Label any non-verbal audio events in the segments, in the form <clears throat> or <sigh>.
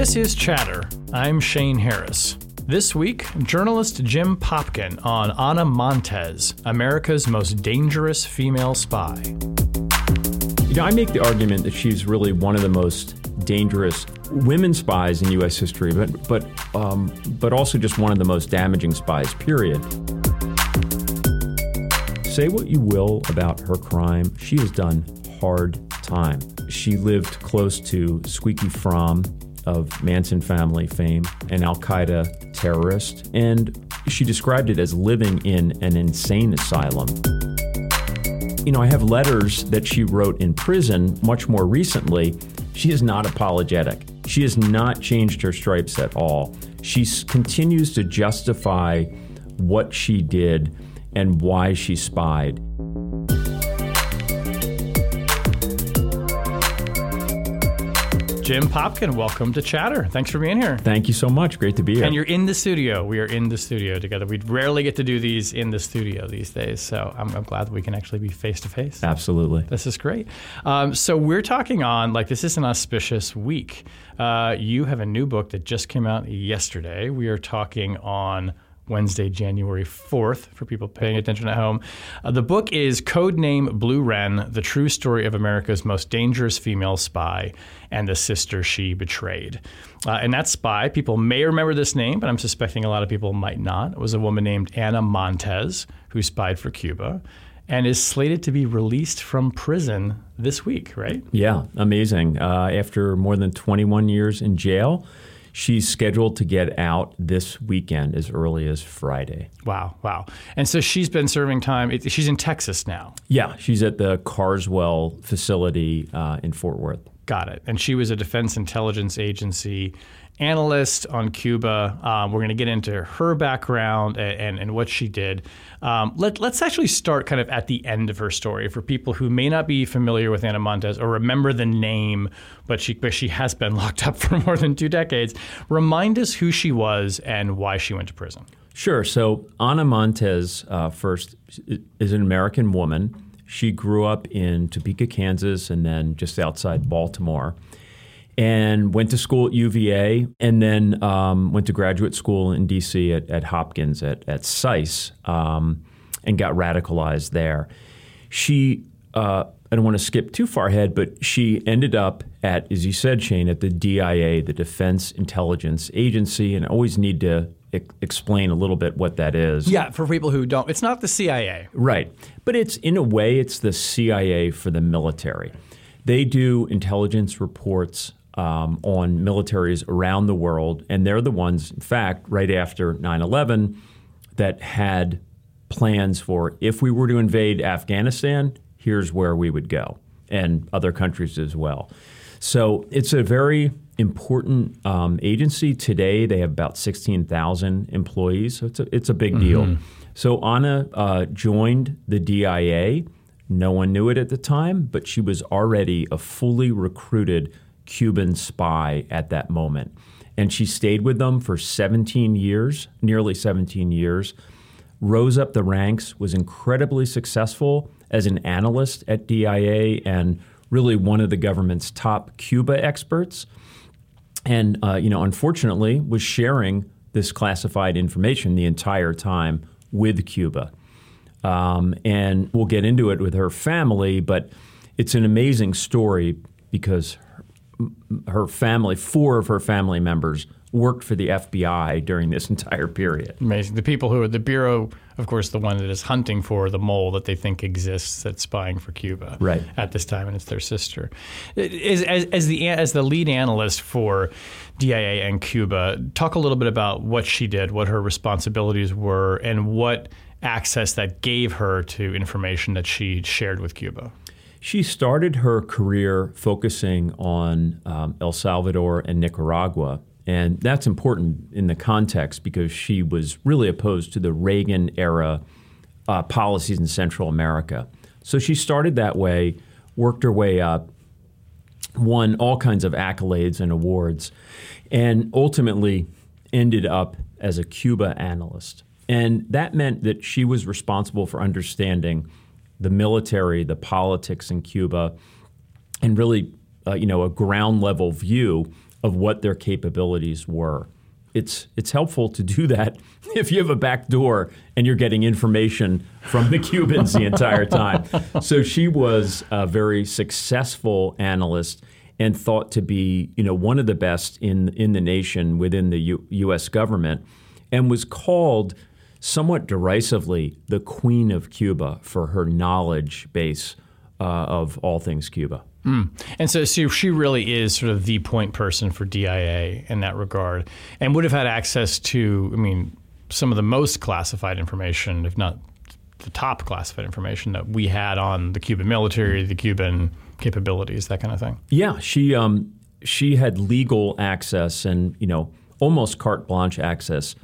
This is Chatter. I'm Shane Harris. This week, journalist Jim Popkin on Ana Montes, America's most dangerous female spy. You know, I make the argument that she's really one of the most dangerous women spies in U.S. history, but but um, but also just one of the most damaging spies. Period. Say what you will about her crime, she has done hard time. She lived close to Squeaky Fromme of Manson family fame, an Al Qaeda terrorist, and she described it as living in an insane asylum. You know, I have letters that she wrote in prison much more recently. She is not apologetic. She has not changed her stripes at all. She continues to justify what she did and why she spied. Jim Popkin, welcome to Chatter. Thanks for being here. Thank you so much. Great to be here. And you're in the studio. We are in the studio together. We rarely get to do these in the studio these days, so I'm, I'm glad that we can actually be face to face. Absolutely. This is great. Um, so we're talking on like this is an auspicious week. Uh, you have a new book that just came out yesterday. We are talking on Wednesday, January 4th, for people paying attention at home. Uh, the book is Codename Blue Wren The True Story of America's Most Dangerous Female Spy and the Sister She Betrayed. Uh, and that spy, people may remember this name, but I'm suspecting a lot of people might not. It was a woman named Anna Montes who spied for Cuba and is slated to be released from prison this week, right? Yeah, amazing. Uh, after more than 21 years in jail, She's scheduled to get out this weekend as early as Friday. Wow, wow. And so she's been serving time. She's in Texas now. Yeah, she's at the Carswell facility uh, in Fort Worth. Got it. And she was a Defense Intelligence Agency analyst on Cuba. Um, we're going to get into her background and, and, and what she did. Um, let, us actually start kind of at the end of her story for people who may not be familiar with Ana Montes or remember the name, but she, but she has been <laughs> locked up for more than two decades. Remind us who she was and why she went to prison. Sure. So Ana Montes, uh, first, is an American woman. She grew up in Topeka, Kansas, and then just outside Baltimore and went to school at UVA and then um, went to graduate school in DC at, at Hopkins at, at SAIS um, and got radicalized there. She, uh, I don't want to skip too far ahead, but she ended up at, as you said, Shane, at the DIA, the Defense Intelligence Agency, and I always need to explain a little bit what that is. Yeah, for people who don't, it's not the CIA. Right. But it's, in a way, it's the CIA for the military. They do intelligence reports um, on militaries around the world, and they're the ones, in fact, right after 9 11, that had plans for if we were to invade Afghanistan, here's where we would go, and other countries as well. So it's a very important um, agency. Today, they have about 16,000 employees, so it's a, it's a big mm-hmm. deal. So Anna uh, joined the DIA. No one knew it at the time, but she was already a fully recruited Cuban spy at that moment. And she stayed with them for 17 years, nearly 17 years, rose up the ranks, was incredibly successful as an analyst at DIA and really one of the government's top Cuba experts. And, uh, you know, unfortunately, was sharing this classified information the entire time with Cuba. Um, and we'll get into it with her family, but it's an amazing story because her family, four of her family members worked for the FBI during this <laughs> entire period. Amazing. The people who are the Bureau, of course, the one that is hunting for the mole that they think exists that's spying for Cuba right. at this time, and it's their sister. As, as, as, the, as the lead analyst for DIA and Cuba, talk a little bit about what she did, what her responsibilities were, and what access that gave her to information that she shared with Cuba. She started her career focusing on um, El Salvador and Nicaragua. And that's important in the context because she was really opposed to the Reagan era uh, policies in Central America. So she started that way, worked her way up, won all kinds of accolades and awards, and ultimately ended up as a Cuba analyst. And that meant that she was responsible for understanding the military, the politics in Cuba, and really, uh, you know, a ground level view of what their capabilities were. It's, it's helpful to do that <laughs> if you have a back door and you're getting information from the <laughs> Cubans the entire time. So she was a very successful analyst and thought to be, you know, one of the best in in the nation within the U- U.S. government, and was called somewhat derisively the Queen of Cuba for her knowledge base uh, of all things Cuba. Mm. And so, so she really is sort of the point person for DIA in that regard, and would have had access to, I mean, some of the most classified information, if not the top classified information that we had on the Cuban military, the Cuban capabilities, that kind of thing. Yeah, she um, she had legal access and you know almost carte blanche access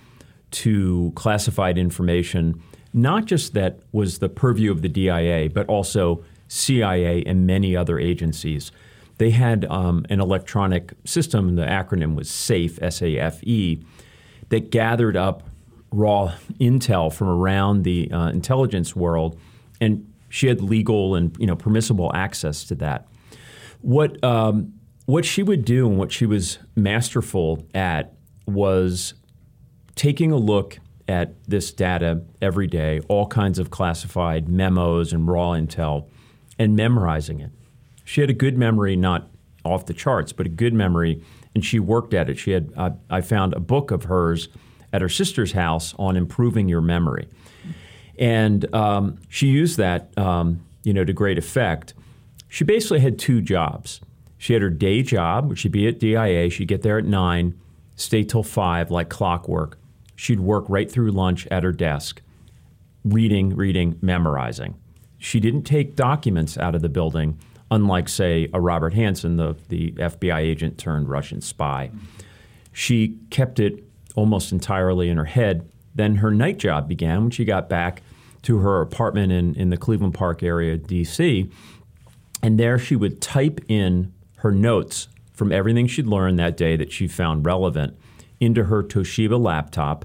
to classified information, not just that was the purview of the DIA, but also CIA and many other agencies. They had um, an electronic system. The acronym was SAFE, S-A-F-E, that gathered up raw intel from around the uh, intelligence world and she had legal and you know permissible access to that. What um, what she would do and what she was masterful at was taking a look at this data every day, all kinds of classified memos and raw intel, and memorizing it. She had a good memory, not off the charts, but a good memory, and she worked at it. She had uh, I found a book of hers at her sister's house on improving your memory. And um, she used that, um, you know, to great effect. She basically had two jobs. She had her day job, which she'd be at DIA. She'd get there at nine, stay till five, like clockwork. She'd work right through lunch at her desk, reading, reading, memorizing. She didn't take documents out of the building, unlike, say, a Robert Hanssen, the, the FBI agent turned Russian spy. She kept it almost entirely in her head. Then her night job began when she got back to her apartment in, in the Cleveland Park area, D.C. And there she would type in her notes from everything she'd learned that day that she found relevant into her Toshiba laptop.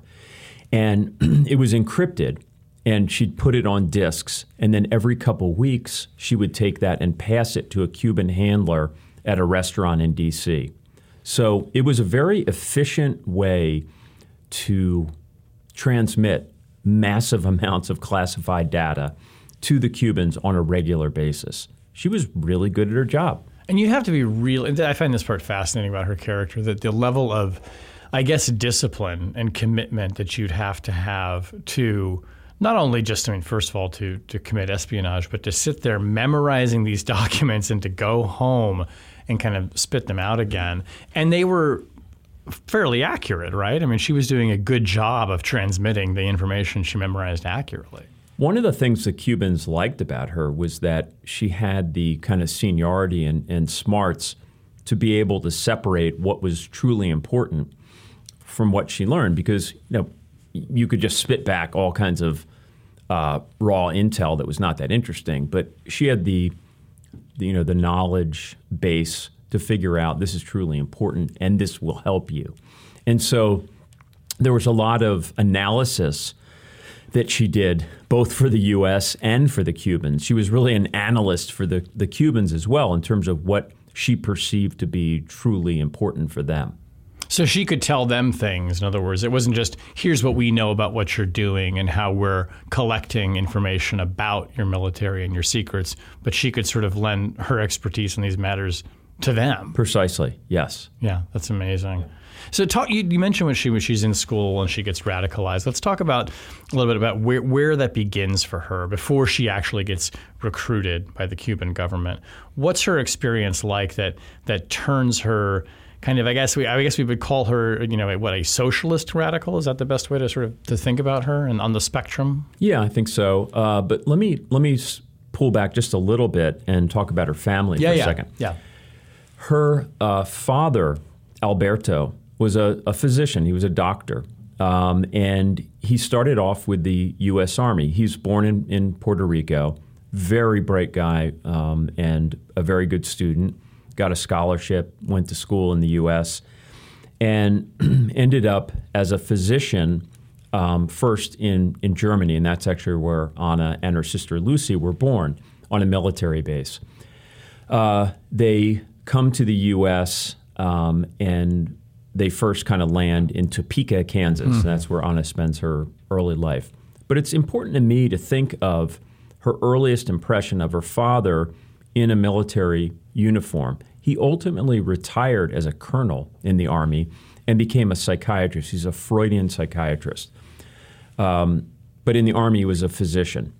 And <clears throat> it was encrypted. And she'd put it on disks. And then every couple weeks, she would take that and pass it to a Cuban handler at a restaurant in D.C. So it was a very efficient way to transmit massive <laughs> amounts of classified data to the Cubans on a regular basis. She was really good at her job. And you have to be real. I find this part fascinating about her character that the level of, I guess, discipline and commitment that you'd have to have to not only just, I mean, first of all, to, to commit espionage, but to sit there memorizing these <laughs> documents and to go home and kind of spit them out again. And they were fairly accurate, right? I mean, she was doing a good job of transmitting the information she memorized accurately. One of the things the Cubans liked about her was that she had the kind of seniority and, and smarts to be able to separate what was truly important from what she learned because you know you could just spit back all kinds of uh, raw intel that was not that interesting, but she had the, the you know the knowledge base to figure out this is truly important and this will help you. And so there was a lot of analysis that she did, both for the US and for the Cubans. She was really an analyst for the, the Cubans as well in terms of what she perceived to be truly important for them. So she could tell them things. In other words, it wasn't just here's what we know about what you're doing and how we're collecting information about your military and your secrets, but she could sort of lend her expertise in these matters to them. Precisely. Yes. Yeah, that's amazing. So, talk. You, you, mentioned when she when she's in school and she gets radicalized. Let's talk about a little bit about where where that begins for her before she actually gets recruited by the Cuban government. What's her experience like that that turns her kind of? I guess we I guess we would call her you know what a socialist radical. Is that the best way to sort of to think about her and on the spectrum? Yeah, I think so. Uh, but let me let me pull back just a little bit and talk about her family yeah, for a second. Yeah her uh, father, Alberto, was a, a, physician. He was a doctor. Um, and he started off with the U.S. Army. He's born in, in Puerto Rico, very bright guy um, and a very good student. Got a scholarship, went to school in the U.S., and <clears throat> ended up as a physician um, first in, in Germany, and that's actually where Anna and her sister Lucy were born on a military base. Uh, they come to the U.S. um, and they first kind of land in Topeka, Kansas. Mm. That's where Anna spends her early life. But it's important to me to think of her earliest impression of her father in a military uniform. He ultimately retired as a colonel in the Army and became a psychiatrist. He's a Freudian psychiatrist. Um, but in the Army, he was a physician.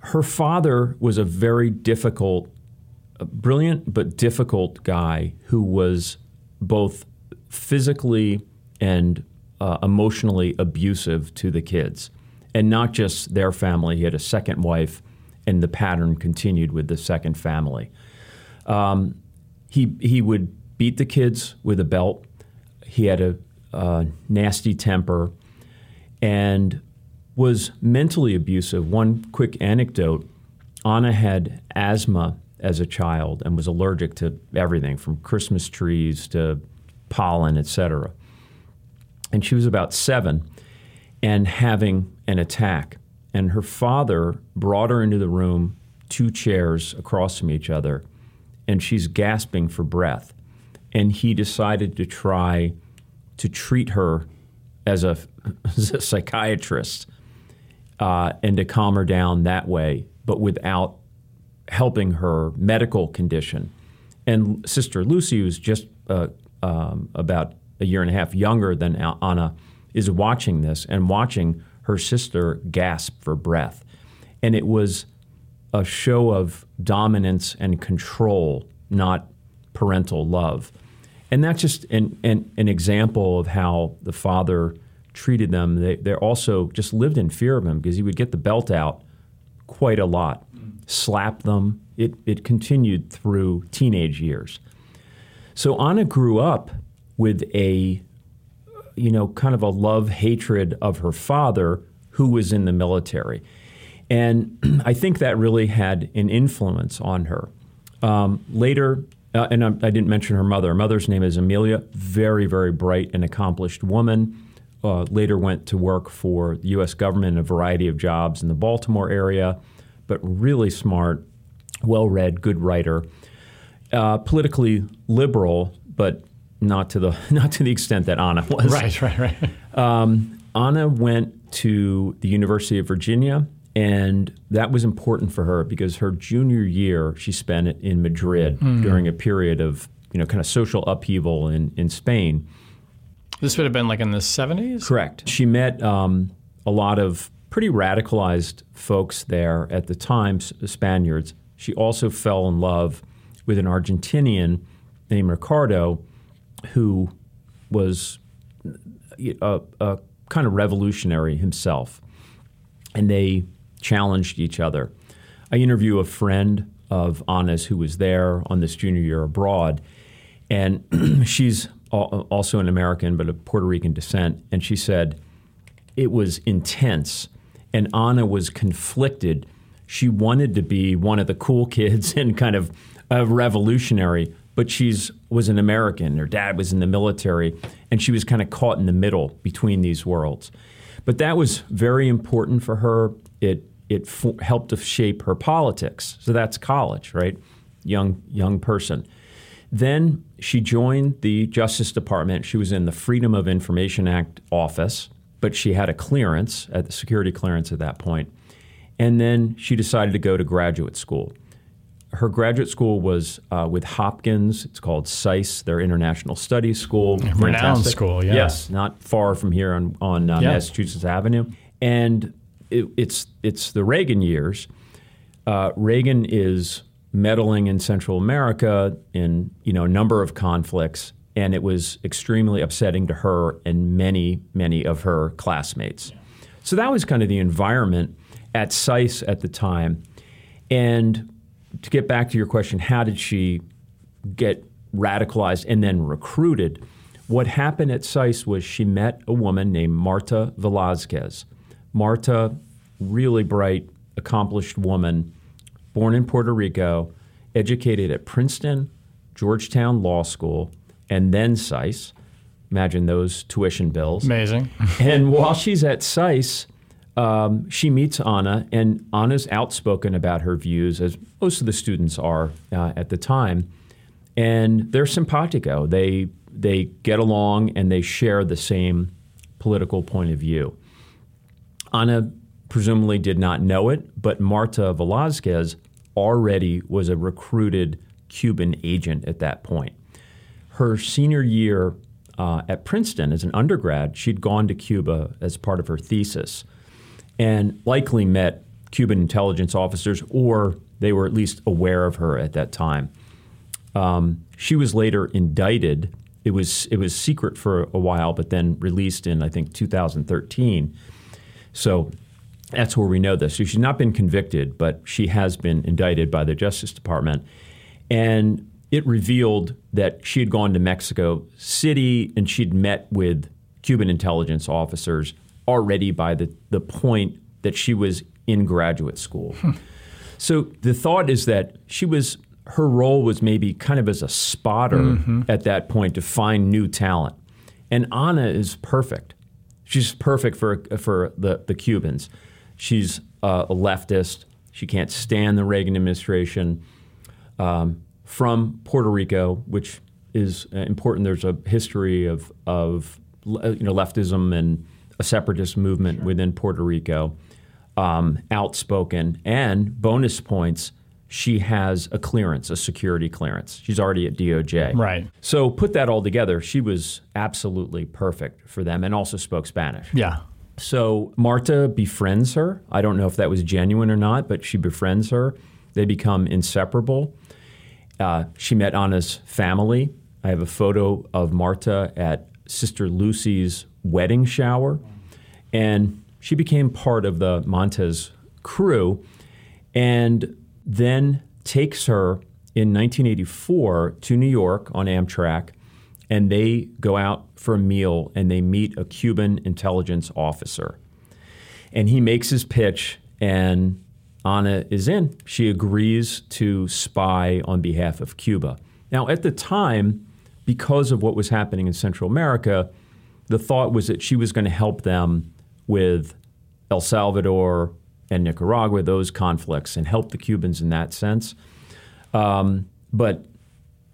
Her father was a very difficult, a brilliant but difficult guy who was both physically and uh, emotionally abusive to the kids. And not just their family, he had a second wife, and the pattern continued with the second family. Um, he, he would beat the kids with a belt. He had a, nasty temper and was mentally abusive. One quick anecdote Anna had asthma as a child and was allergic to everything from Christmas trees to pollen, etc. And she was about seven and having an attack. And her father brought her into the room, two chairs across from each other, and she's gasping for breath. And he decided to try to treat her as a, <laughs> as a psychiatrist uh, and to calm her down that way, but without helping her medical condition. And Sister Lucy, who's just uh, um, about a year and a half younger than Anna, is watching this and watching her sister gasp for breath. And it was a show of dominance and control, not parental love. And that's just an, an, an example of how the father treated them. They, they also just lived in fear of him because he would get the belt out quite a lot, slap them. It, it continued through teenage years. So Anna grew up with a, you know, kind of a love hatred of her father who was in the military. And <clears throat> I think that really had an influence on her. Um, later, uh, and I, I, didn't mention her mother. Her mother's name is Amelia, very, very bright and accomplished woman. Uh, later went to work for the U.S. government in a variety of jobs in the Baltimore area, but really smart, well read, good writer uh, politically liberal, but not to the <laughs> not to the extent that Anna was. Right, right, right. Um, Anna went to the University of Virginia, and that was important for her because her junior year she spent it in Madrid mm. during a period of you know kind of social upheaval in in Spain. This would have been like in the seventies. Correct. She met um, a lot of pretty radicalized folks there at the time, Spaniards. She also fell in love with an Argentinian named Ricardo, who was a, a kind of revolutionary himself, and they challenged each other. I interview a friend of Anna's who was there on this junior year abroad, and <clears throat> she's also an American but of Puerto Rican descent, and she said it was intense, and Anna was conflicted. She wanted to be one of the cool kids <laughs> and kind of a revolutionary, but she's was an American. Her dad was in the military, and she was kind of caught in the middle between these worlds. But that was very important for her. It it f- helped to shape her politics. So that's college, right? Young young person. Then she joined the Justice Department. She was in the Freedom of Information Act office, but she had a clearance at the security clearance at that point. And then she decided to go to graduate school her graduate school was uh, with Hopkins. It's called SAIS, their international studies school. Renowned Fantastic. school, yeah. Yes, not far from here on, on uh, yeah. Massachusetts Avenue. And it, it's, it's the Reagan years. Uh, Reagan is meddling in Central America in you know, a number of conflicts, and it was extremely upsetting to her and many, many of her classmates. So that was kind of the environment at SAIS at the time. And to get back to your question, how did she get radicalized and then recruited? What happened at SAIS was she met a woman named Marta Velazquez. Marta, really bright, accomplished woman, born in Puerto Rico, educated at Princeton, Georgetown Law School, and then SAIS. Imagine those tuition bills. Amazing. <laughs> and while she's at SAIS, um, she meets Anna, and Anna's outspoken about her views, as most of the students are uh, at the time. and they're simpatico. They they get along and they share the same political point of view. Ana presumably did not know it, but Marta Velazquez already was a recruited Cuban agent at that point. Her senior year uh, at Princeton as an undergrad, she'd gone to Cuba as part of her thesis and likely met Cuban intelligence officers, or they were at least aware of her at that time. Um, she was later indicted. It was it was secret for a while, but then released in I think 2013. So that's where we know this. So she's not been convicted, but she has been indicted by the Justice Department, and it revealed that she had gone to Mexico City and she'd met with Cuban intelligence officers already by the, the point that she was in graduate school. Hmm. So the thought is that she was her role was maybe kind of as a spotter mm-hmm. at that point to find new talent. And Anna is perfect. She's perfect for for the, the Cubans. She's uh, a leftist. She can't stand the Reagan administration. Um, from Puerto Rico, which is uh, important. There's a history of of you know leftism and a separatist movement sure. within Puerto Rico. Um, outspoken and bonus points she has a clearance, a security clearance. She's already at DOJ. Right. So put that all together, she was absolutely perfect for them and also spoke Spanish. Yeah. So Marta befriends her. I don't know if that was genuine or not, but she befriends her. They become inseparable. Uh, she met Ana's family. I have a photo of Marta at Sister Lucy's wedding shower. And she became part of the Montes crew. And then takes her in 1984 to New York on Amtrak, and they go out for a meal and they meet a Cuban intelligence officer. And he makes his pitch, and Anna is in. She agrees to spy on behalf of Cuba. Now, at the time, because of what was happening in Central America, the thought was that she was going to help them with El Salvador, and Nicaragua, those conflicts, and help the Cubans in that sense. Um, but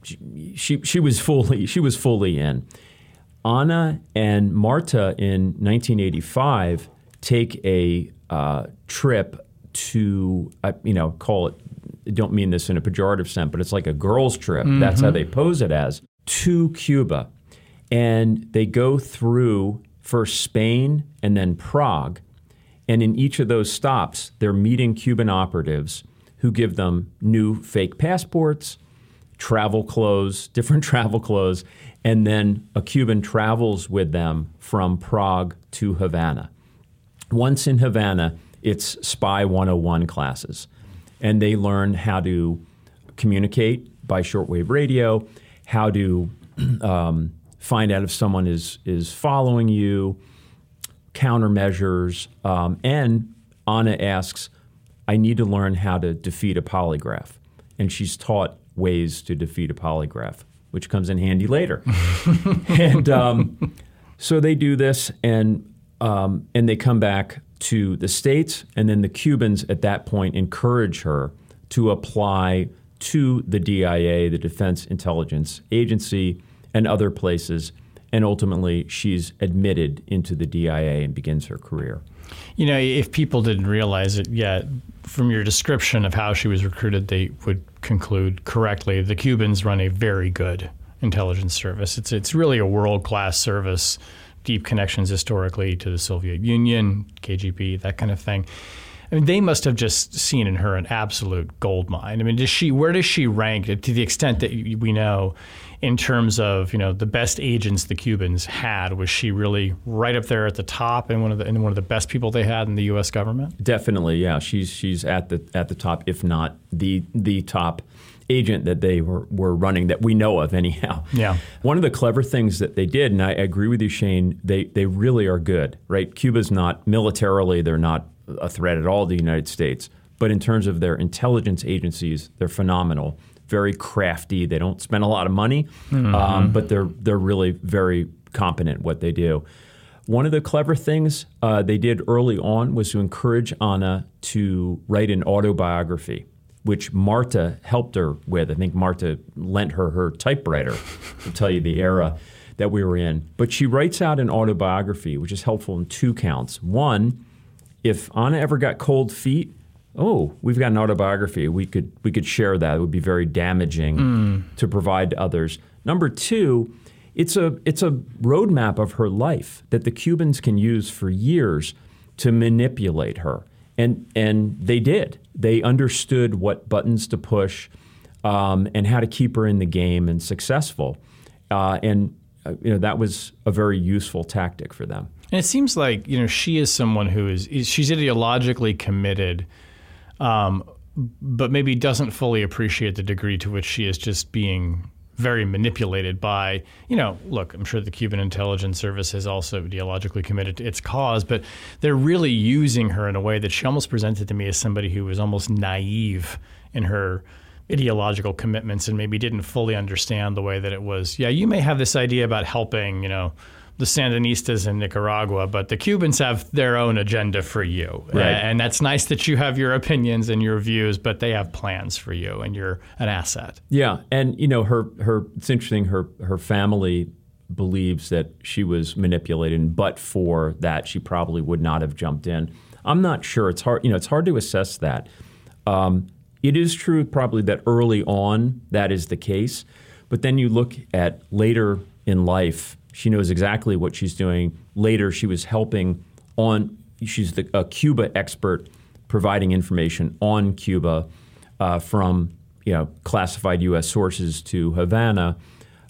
she, she, she was fully she was fully in. Ana and Marta in 1985 take a uh, trip to uh, you know call it. Don't mean this in a pejorative sense, but it's like a girls' trip. Mm-hmm. That's how they pose it as to Cuba, and they go through first Spain and then Prague and in each of those stops, they're meeting Cuban operatives who give them new fake passports, travel clothes, <laughs> different travel clothes, and then a Cuban travels with them from Prague to Havana. Once in Havana, it's Spy 101 classes, and they learn how to communicate by shortwave radio, how to <clears throat> um, find out if someone is, is following you, countermeasures. Um, and Anna asks, I need to learn how to defeat a polygraph. And she's taught ways to defeat a polygraph, which comes in handy later. <laughs> and um, so they do this, and um, and they come back to the states, and then the Cubans at that point encourage her to apply to the DIA, the Defense Intelligence Agency, and other places and ultimately she's admitted into the DIA and begins her career. You know, if people didn't realize it yet, from your description of how she was recruited, they would conclude correctly the Cubans run a very good intelligence service. It's it's really a world class service, deep connections historically to the Soviet Union, KGB, that kind of thing. I mean, they must have just seen in her an absolute gold mine. I mean, does she? Where does she rank to the extent that we know? In terms of you know the best agents the Cubans had. Was she really right up there at the top and one of the and one of the best people they had in the U.S. government? Definitely, yeah. She's she's at the at the top, if not the the top agent that they were, were running that we know of anyhow. Yeah. One of the clever things that they did, and I agree with you, Shane, they they really are good, right? Cuba's not militarily, they're not a threat at all to the United States. But in terms of their intelligence agencies, they're phenomenal very crafty. They don't spend a lot of money, mm-hmm. um, but they're they're really very competent what they do. One of the clever things uh, they did early on was to encourage Anna to write an autobiography. which Marta helped her with. I think Marta lent her her typewriter to tell you the era that we were in. But she writes out an autobiography, which is helpful in two counts. One, if Anna ever got cold feet, oh, we've got an autobiography. We could we could share that. It would be very damaging mm. to provide to others. Number two, it's a it's a roadmap of her life that the Cubans can use for years to manipulate her. And and they did. They understood what buttons to push um, and how to keep her in the game and successful. Uh, and uh, you know that was a very useful tactic for them. And it seems like you know she is someone who is, is she's ideologically committed, um, but maybe doesn't fully appreciate the degree to which she is just being very manipulated by, you know, look, I'm sure the Cuban intelligence service is also ideologically committed to its cause, but they're really using her in a way that she almost presented to me as somebody who was almost naive in her ideological commitments and maybe didn't fully understand the way that it was. Yeah, you may have this idea about helping, you know, the Sandinistas in Nicaragua, but the Cubans have their own agenda for you. Right. And that's nice that you have your opinions and your views, but they have plans for you and you're an asset. Yeah. And you know, her her it's interesting, her her family believes that she was manipulated, but for that she probably would not have jumped in. I'm not sure. It's hard, you know, it's hard to assess that. Um, it is true probably that early on that is the case, but then you look at later in life she knows exactly what she's doing. Later, she was helping on, she's the, a Cuba expert providing information on Cuba uh, from you know, classified U.S. sources to Havana.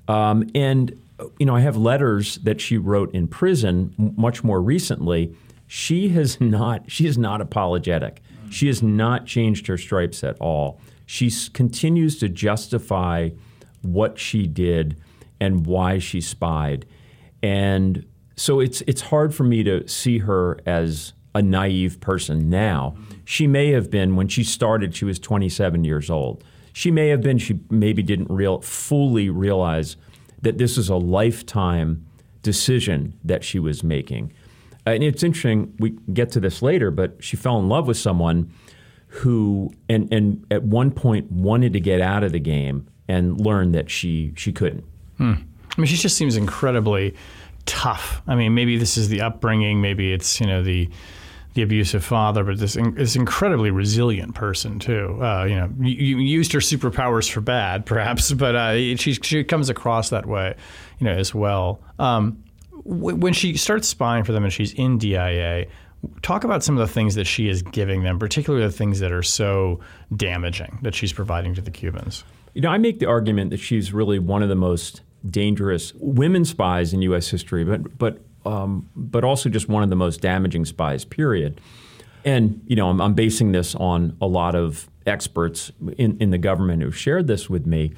Um, and you know, I have letters that she wrote in prison much more recently. She has not. She is not apologetic. She has not changed her stripes at all. She continues to justify what she did and why she spied. And so it's it's hard for me to see her as a naive person now. She may have been when she started. She was 27 years old. She may have been. She maybe didn't real fully realize that this is a lifetime decision that she was making. And it's interesting. We get to this later, but she fell in love with someone who, and and at one point wanted to get out of the game and learned that she she couldn't. Hmm. I mean, she just seems incredibly tough. I mean, maybe this is the upbringing, maybe it's you know the the abusive father, but this this incredibly resilient person too. Uh, you know, you, you, used her superpowers for bad, <laughs> perhaps, but uh, she she comes across that way, you know, as well. Um, when she starts spying for them and she's in DIA, talk about some of the things that she is giving them, particularly the things that are so damaging that she's providing to the Cubans. You know, I make the argument that she's really one of the most dangerous women spies in U.S. history, but but um, but also just one of the most damaging spies. Period. And you know, I'm, I'm basing this on a lot of experts in, in the government who've shared this with me.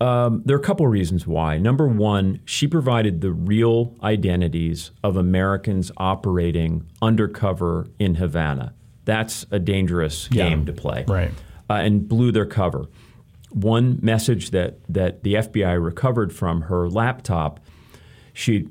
Um, there are a couple of reasons why. Number one, she provided the real identities of Americans operating undercover in Havana. That's a dangerous yeah. game to play. Right. Uh, and blew their cover one message that, that the FBI recovered from her laptop, she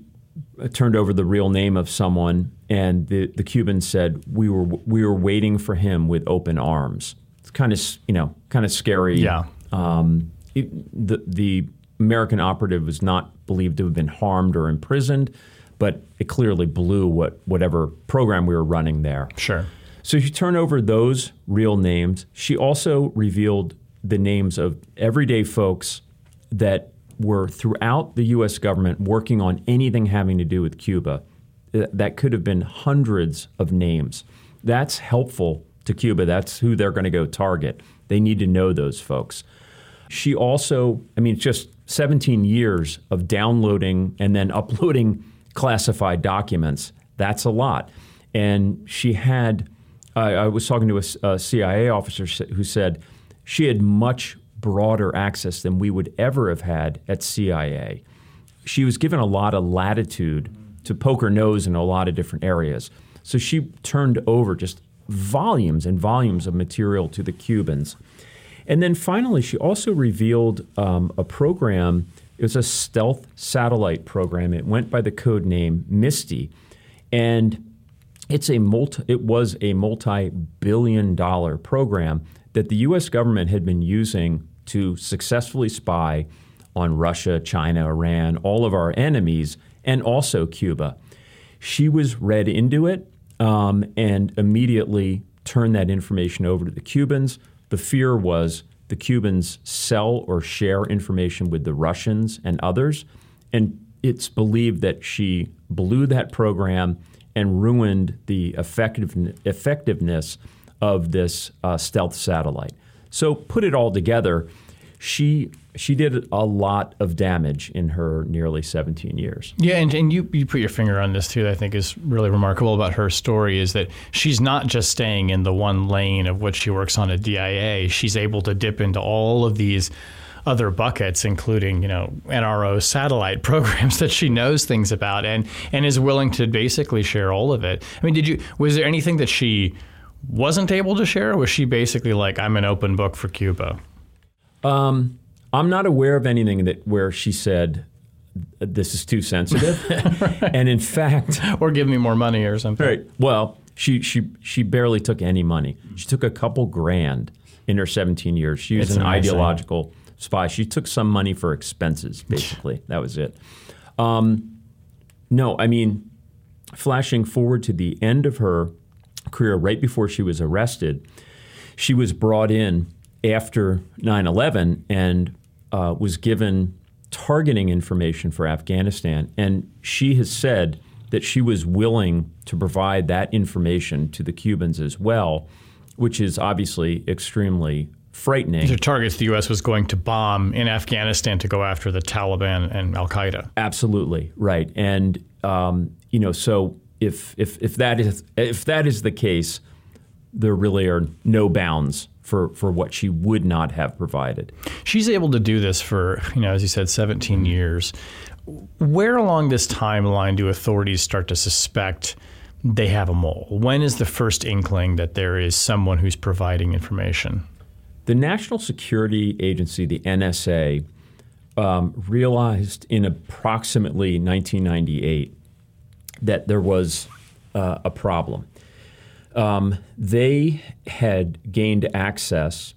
turned over the real name of someone, and the, the Cubans said, we were, we were waiting for him with open arms. It's kind of, you know, kind of scary. Yeah. Um, it, the, the American operative was not believed to have been harmed or imprisoned, but it clearly blew what, whatever program we were running there. Sure. So she turned over those real names. She also revealed the names of everyday folks that were throughout the U.S. government working on anything having to do with Cuba. That could have been hundreds of names. That's helpful to Cuba. That's who they're going to go target. They need to know those folks. She also, I mean, just 17 years of downloading and then uploading classified documents. That's a lot. And she had, I, I was talking to a, a CIA officer who said, she had much broader access than we would ever have had at CIA. She was given a lot of latitude to poke her nose in a lot of different areas. So she turned over just volumes and volumes of material to the Cubans. And then finally, she also revealed um, a program. It was a stealth satellite program. It went by the code name Misty. And it's a multi, it was a multi billion dollar program that the U.S. government had been using to successfully spy on Russia, China, Iran, all of our enemies, and also Cuba. She was read into it um, and immediately turned that information over to the Cubans. The fear was the Cubans sell or share information with the Russians and others. And it's believed that she blew that program and ruined the effective, effectiveness of this uh, stealth satellite. So, put it all together, she she did a lot of damage in her nearly 17 years. Yeah, and, and you, you put your finger on this too, I think is really remarkable about her story is that she's not just staying in the one lane of what she works on at DIA. She's able to dip into all of these other buckets, including, you know, NRO satellite <laughs> programs that she knows things about and, and is willing to basically share all of it. I mean, did you was there anything that she wasn't able to share? was she basically like, I'm an open book for Cuba? Um, I'm not aware of anything that where she said this is too sensitive, <laughs> right. and in fact, <laughs> or give me more money or something. Right. Well, she she she barely took any money. She took a couple grand in her 17 years. She was it's an amazing. ideological spy. She took some money for expenses, basically. that was it. Um, no, I mean, flashing forward to the end of her career, right before she was arrested, she was brought in after 9 11 and uh, was given targeting information for Afghanistan. And she has said that she was willing to provide that information to the Cubans as well, which is obviously extremely frightening. The targets the U.S. was going to bomb in Afghanistan to go after the Taliban and Al Qaeda. Absolutely right, and um, you know, so if if if that is if that is the case, there really are no bounds for, for what she would not have provided. She's able to do this for, you know, as you said, 17 years. Where along this timeline do authorities start to suspect they have a mole? When is the first inkling that there is someone who's providing information? The National Security Agency, the NSA, um, realized in approximately 1998 that there was uh, a problem um, they had gained access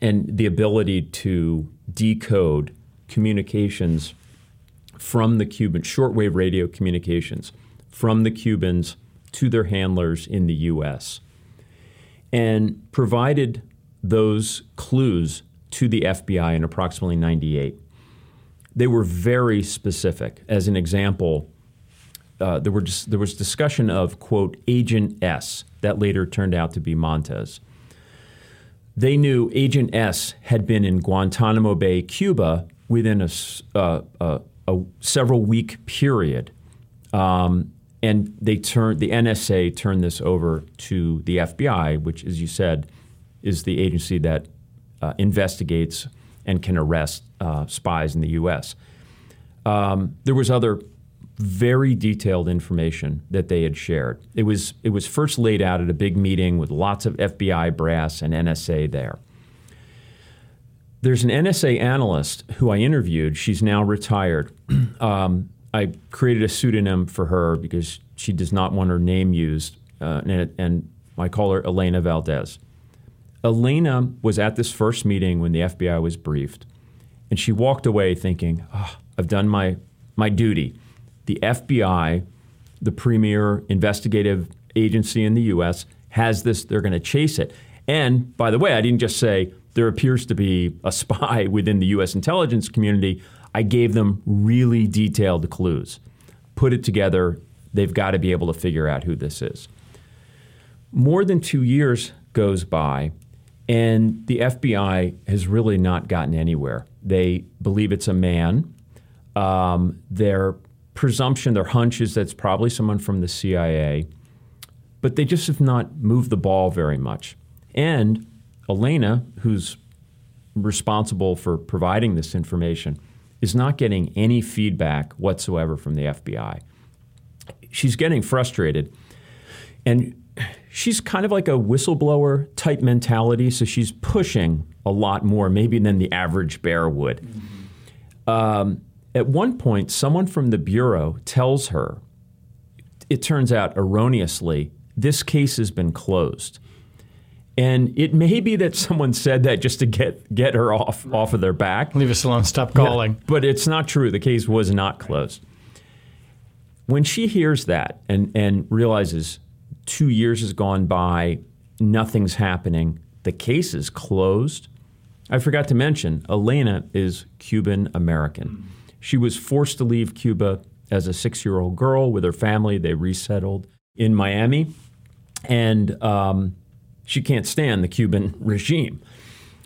and the ability to decode communications from the Cubans, shortwave radio communications from the Cubans to their handlers in the U.S., and provided those clues to the FBI in approximately 98. They were very specific. As an example, uh, there, were just, there was discussion of, quote, Agent S, that later turned out to be Montes. They knew Agent S had been in Guantanamo Bay, Cuba, within a, uh, a, a several week period. Um, and they turned the NSA turned this over to the FBI, which, as you said, is the agency that uh, investigates and can arrest uh, spies in the U.S. Um, there was other very detailed information that they had shared. It was, it was first laid out at a big meeting with lots of FBI brass and NSA there. There's an NSA analyst who I interviewed. She's now retired. <clears throat> um, I created a pseudonym for her because she does not want her name used, uh, and, and I call her Elena Valdez. Elena was at this first meeting when the FBI was briefed, and she walked away thinking, oh, I've done my, my duty the FBI, the premier investigative agency in the U.S., has this. They're going to chase it. And by the way, I didn't just say there appears to be a spy <laughs> within the U.S. intelligence community. I gave them really detailed clues. Put it together, they've got to be able to figure out who this is. More than two years goes by, and the FBI has really not gotten anywhere. They believe it's a man. Um, they're presumption, their hunch is that it's probably someone from the CIA, but they just have not moved the ball very much. And Elena, who's responsible for providing this information, is not getting any feedback whatsoever from the FBI. She's getting frustrated. And she's kind of like a whistleblower type mentality, so she's pushing a lot more, maybe than the average bear would. Mm-hmm. Um, at one point, someone from the Bureau tells her, it turns out erroneously, this case has been closed. And it may be that someone said that just to get get her off off of their back. Leave us alone. Stop calling. But it's not true. The case was not closed. When she hears that and, and realizes two years has gone by, nothing's happening, the case is closed. I forgot to mention, Elena is Cuban American. She was forced to leave Cuba as a six year old girl with her family. They resettled in Miami. And um, she can't stand the Cuban regime.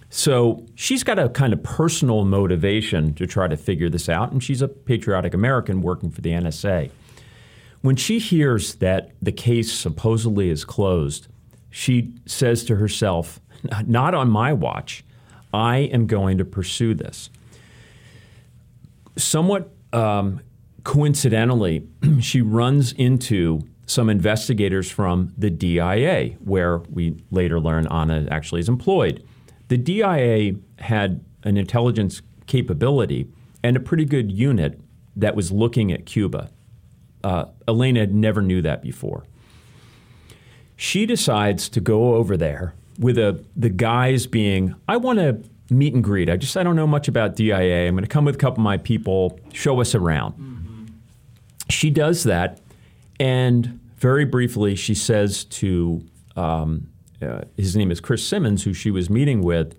So she's got a kind of personal motivation to try to figure this out, and she's a patriotic American working for the NSA. When she hears that the case supposedly is closed, she says to herself, Not on my watch. I am going to pursue this. Somewhat um, coincidentally, <clears throat> she runs into some investigators from the DIA, where we later learn Anna actually is employed. The DIA had an intelligence capability and a pretty good unit that was looking at Cuba. Uh, Elena never knew that before. She decides to go over there with a, the guys being, I want to meet and greet. I just I don't know much about DIA. I'm going to come with a couple of my people, show us around. Mm-hmm. She does that, and very briefly, she says to um, uh, his name is Chris Simmons, who she was meeting with,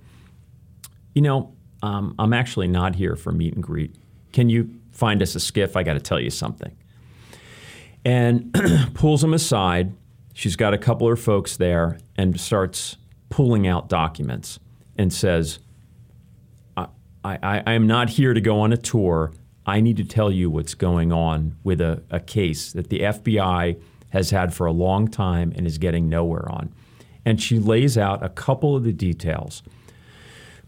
you know, um, I'm actually not here for meet and greet. Can you find us a SCIF? I got to tell you something. And <clears throat> pulls him aside. She's got a couple of her folks there and starts pulling out documents and says, I, I, I am not here to go on a tour. I need to tell you what's going on with a, a case that the FBI has had for a long time and is getting nowhere on. And she lays out a couple of the details.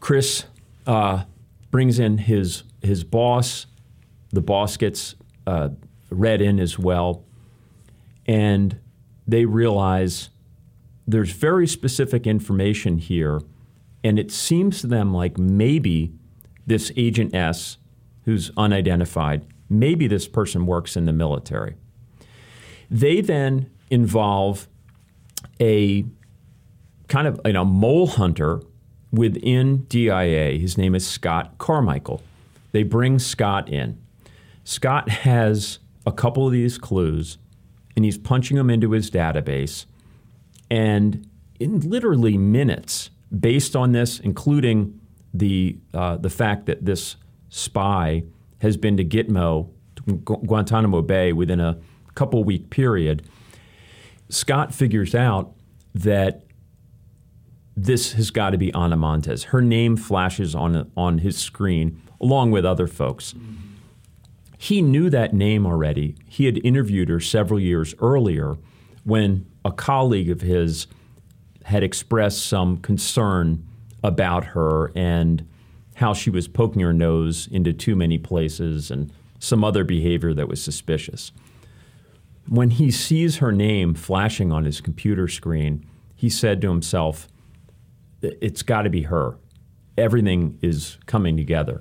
Chris uh, brings in his his boss. The boss gets uh, read in as well, and they realize there's very specific information here, and it seems to them like maybe this Agent S, who's unidentified, maybe this person works in the military. They then involve a kind of you know, mole hunter within DIA. His name is Scott Carmichael. They bring Scott in. Scott has a couple of these clues, and he's punching them into his database. And in literally minutes, based on this, including the uh, the fact that this spy has been to Gitmo, Guantanamo Bay, within a couple week period, Scott figures out that this has got to be Ana Montes. Her name flashes on, on his screen along with other folks. He knew that name already. He had interviewed her several years earlier when a colleague of his had expressed some concern about her and how she was poking her nose into too many places and some other behavior that was suspicious when he sees her name flashing on his computer screen, he said to himself, It's got to be her. Everything is coming together.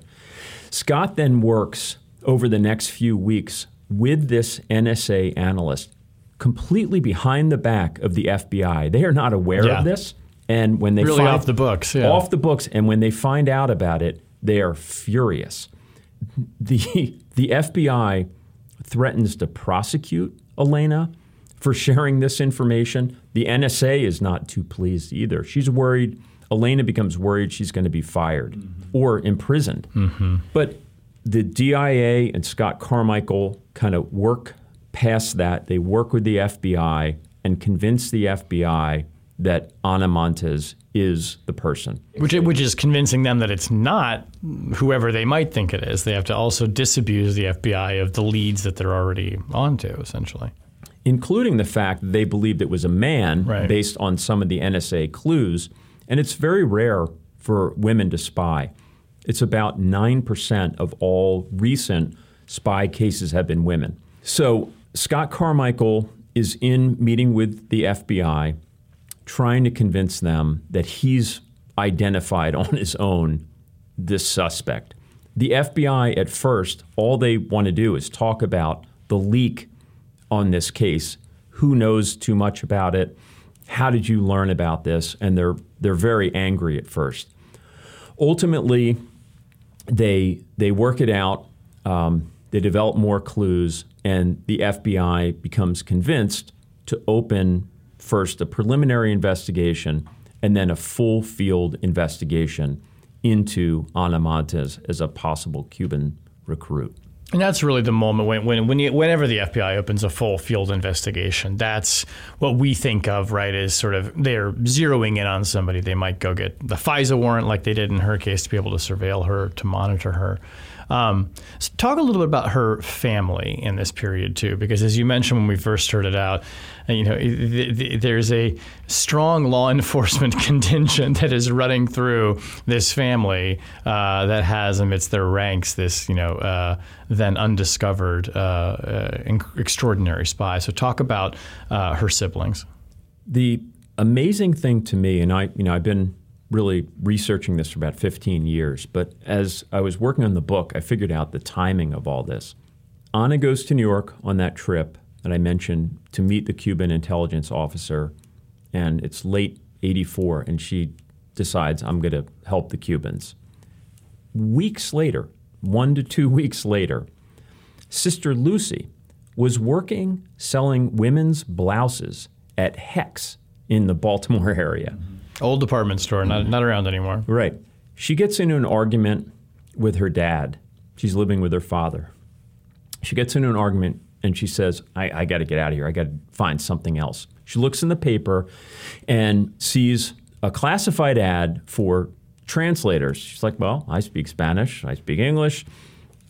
Scott then works over the next few weeks with this NSA analyst completely behind the back of the FBI. They are not aware yeah. of this. And when they really find, off the books, yeah. off the books, and when they find out about it, they are furious. The the FBI threatens to prosecute Elena for sharing this information. The NSA is not too pleased either. She's worried. Elena becomes worried she's going to be fired mm-hmm. or imprisoned. Mm-hmm. But the DIA and Scott Carmichael kind of work past that. They work with the FBI and convince the FBI that Ana Montes is the person. Which, which is convincing them that it's not whoever they might think it is. They have to also disabuse the FBI of the leads that they're already onto, essentially. Including the fact that they believed it was a man right. based on some of the NSA clues. And it's very rare for women to spy. It's about 9% of all recent spy cases have been women. So Scott Carmichael is in meeting with the FBI trying to convince them that he's identified <laughs> on his own this suspect. The FBI, at first, all they want to do is talk about the leak on this case. Who knows too much about it? How did you learn about this? And they're they're very angry at first. Ultimately, they they work it out. Um, they develop more clues, and the FBI becomes convinced to open first a preliminary investigation and then a full field investigation into Ana Montes as a possible Cuban recruit. And that's really the moment when, when, when you, whenever the FBI opens a full field investigation, that's what we think of, right? Is sort of they're zeroing in on somebody. They might go get the FISA warrant, like they did in her case, to be able to surveil her, to monitor her. Um, so talk a little bit about her family in this period too, because as you mentioned when we first started out, uh, you know, th- th- there's a strong law <laughs> enforcement contingent that is running through this family uh, that has amidst their ranks this, you know, uh, then undiscovered uh, uh extraordinary spy. So talk about uh, her siblings. The amazing thing to me, and I, you know, I've been really researching this for about 15 years. But as I was working on the book, I figured out the timing of all this. Anna goes to New York on that trip that I mentioned to meet the Cuban intelligence officer, and it's late 84, and she decides, I'm going to help the Cubans. Weeks later, one to two <laughs> weeks later, Sister Lucy was working selling women's blouses at Hecht's in the Baltimore <laughs> area. Mm-hmm. Old department store, not, not around anymore. Right. She gets into an argument with her dad. She's living with her father. She gets into an argument and she says, I, I got to get out of here. I got to find something else. She looks in the paper and sees a classified ad for translators. She's like, Well, I speak Spanish, I speak English,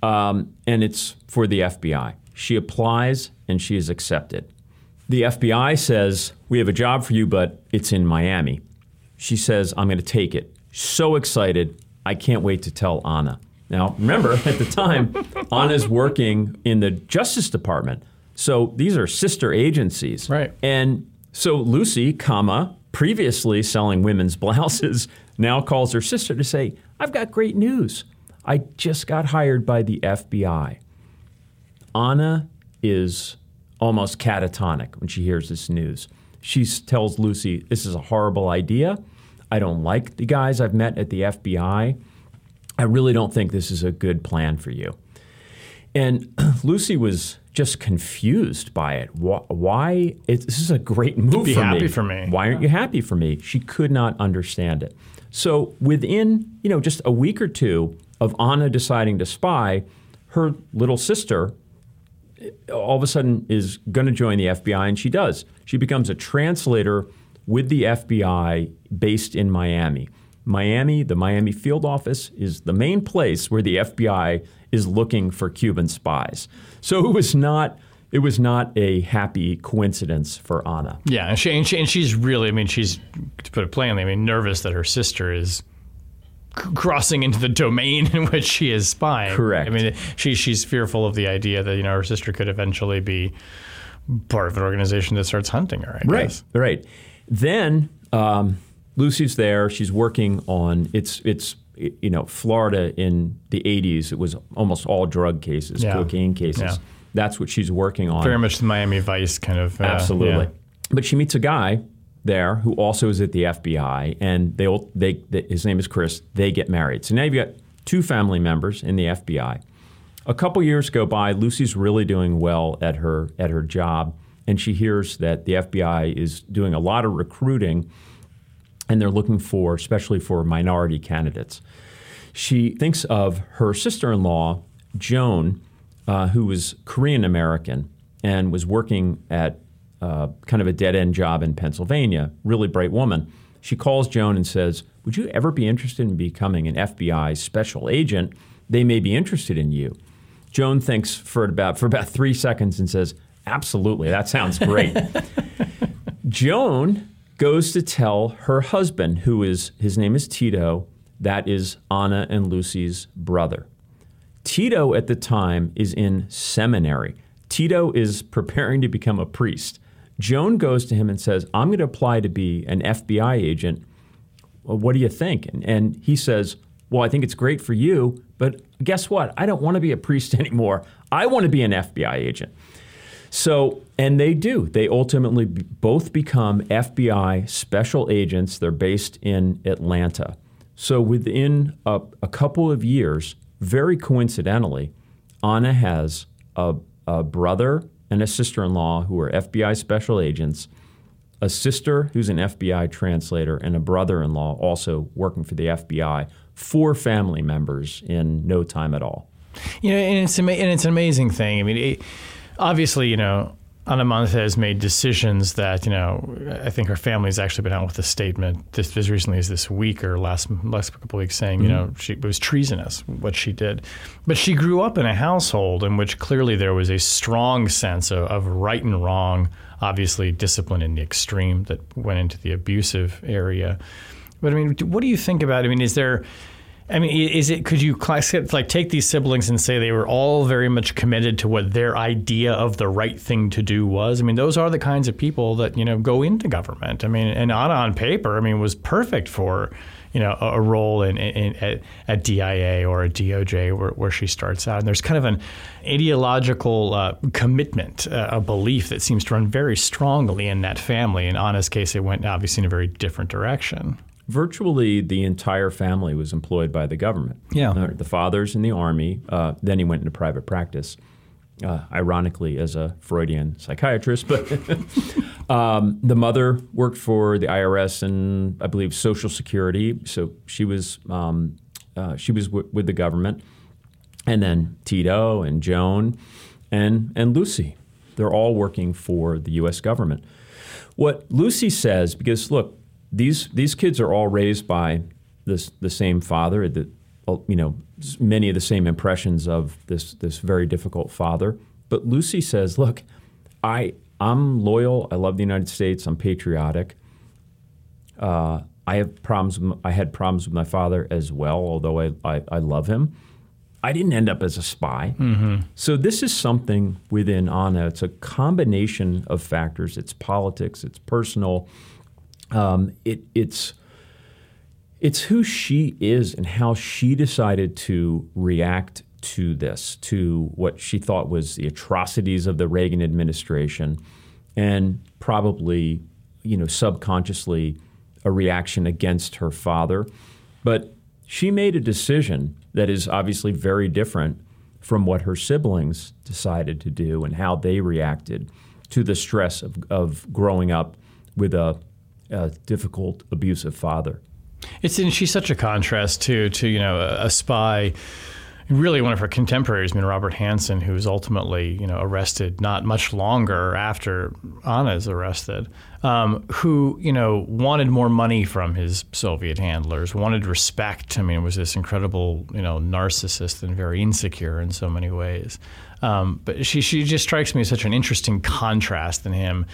um, and it's for the FBI. She applies and she is accepted. The FBI says, We have a job for you, but it's in Miami. She says, I'm going to take it. So excited. I can't wait to tell Anna. Now, remember, at the time, <laughs> Anna's working in the Justice Department. So these are sister agencies. Right. And so Lucy, comma, previously selling women's blouses, now calls her sister to say, I've got great news. I just got hired by the FBI. Anna is almost catatonic when she hears this news. She tells Lucy, This is a horrible idea. I don't like the guys I've met at the FBI. I really don't think this is a good plan for you. And <clears throat> Lucy was just confused by it. Why? this is a great move Be for happy me. for me. Why aren't you happy for me? She could not understand it. So within, you know, just a week or two of Anna deciding to spy, her little sister all of a sudden is going to join the FBI, and she does. She becomes a translator with the FBI based in Miami. Miami, the Miami field office, is the main place where the FBI is looking for Cuban spies. So it was not it was not a happy coincidence for Anna. Yeah, and, she, and, she, and she's really, I mean, she's to put it plainly, I mean, nervous that her sister is crossing into the domain <laughs> in which she is spying. Correct. I mean, she she's fearful of the idea that you know her sister could eventually be part of an organization that starts hunting her. I right. Guess. Right. Then um, Lucy's there. She's working on it's it's you know Florida in the 80s. It was almost all drug cases, yeah. cocaine cases. Yeah. That's what she's working on. Very much the Miami Vice kind of. Uh, Absolutely. Yeah. But she meets a guy there who also is at the FBI, and they, they, they, his name is Chris. They get married. So now you've got two family members in the FBI. A couple years go by. Lucy's really doing well at her at her job, and she hears that the FBI is doing a lot of recruiting, and they're looking for, especially for minority candidates. She thinks of her sister-in-law, Joan, uh, who was Korean American and was working at uh, kind of a dead end job in Pennsylvania, really bright woman. She calls Joan and says, Would you ever be interested in becoming an FBI special agent? They may be interested in you. Joan thinks for about, for about three seconds and says, Absolutely, that sounds great. <laughs> Joan goes to tell her husband, who is, his name is Tito, that is Anna and Lucy's brother. Tito at the time is in seminary. Tito is preparing to become a priest. Joan goes to him and says, I'm going to apply to be an FBI agent. Well, what do you think? And, and he says, Well, I think it's great for you, but guess what? I don't want to be a priest <laughs> anymore. I want to be an FBI agent. So, and they do. They ultimately b- both become FBI special agents. They're based in Atlanta. So, within a, a couple of years, very coincidentally, Anna has a, a brother and a sister in law who are FBI special agents, a sister who's an FBI translator, and a brother in law also working for the FBI. Four family members in no time at all. You know, and it's ama- and it's an amazing thing. I mean, it, obviously, you know, Ana Montes made decisions that you know. I think her family's actually been out with a statement this as recently as this week or last last couple of weeks saying, you mm-hmm. know, she it was treasonous what she did. But she grew up in a household in which clearly there was a strong sense of, of right and wrong. Obviously, discipline in the extreme that went into the abusive area. But I mean, what do you think about? I mean, is there? I mean, is it? Could you class like take these siblings and say they were all very much committed to what their idea of the right thing to do was? I mean, those are the kinds of people that you know go into government. I mean, and Anna on paper, I mean, was perfect for you know a, a role in, in, at, at DIA or a DOJ where, where she starts out. And there's kind of an ideological uh, commitment, uh, a belief that seems to run very strongly in that family. In Anna's case, it went obviously in a very different direction. Virtually the entire family was employed by the government. Yeah. Uh, the father's in the army. Uh, then he went into private practice. Uh, ironically, as a Freudian psychiatrist, but <laughs> um, the mother worked for the IRS and I believe Social Security. So she was um, uh, she was w- with the government, and then Tito and Joan and and Lucy. They're all working for the U.S. government. What Lucy says, because look, these these kids are all raised by this the same father. The, you know, many of the same impressions of this this very difficult father. But Lucy says, look, I I'm loyal. I love the United States. I'm patriotic. Uh, I have problems. with- I had problems with my father as well, although I, I, I love him. I didn't end up as a spy. So this is something within Anna. It's a combination of factors. It's politics. It's personal. Um, it, it's it's who she is and how she decided to react to this, to what she thought was the atrocities of the Reagan administration, and probably, you know, subconsciously a reaction against her father. But she made a decision that is obviously very different from what her siblings decided to do and how they reacted to the stress of, of growing up with a, a difficult, abusive father. It's and she's such a contrast to to you know a, a spy. Really, one of her contemporaries, I mean Robert Hanssen, who was ultimately you know arrested not much longer after Anna's arrested, um, who you know wanted more money from his Soviet handlers, wanted respect. I mean, was this incredible you know narcissist and very insecure in so many ways. Um, but she she just strikes me as such an interesting contrast in him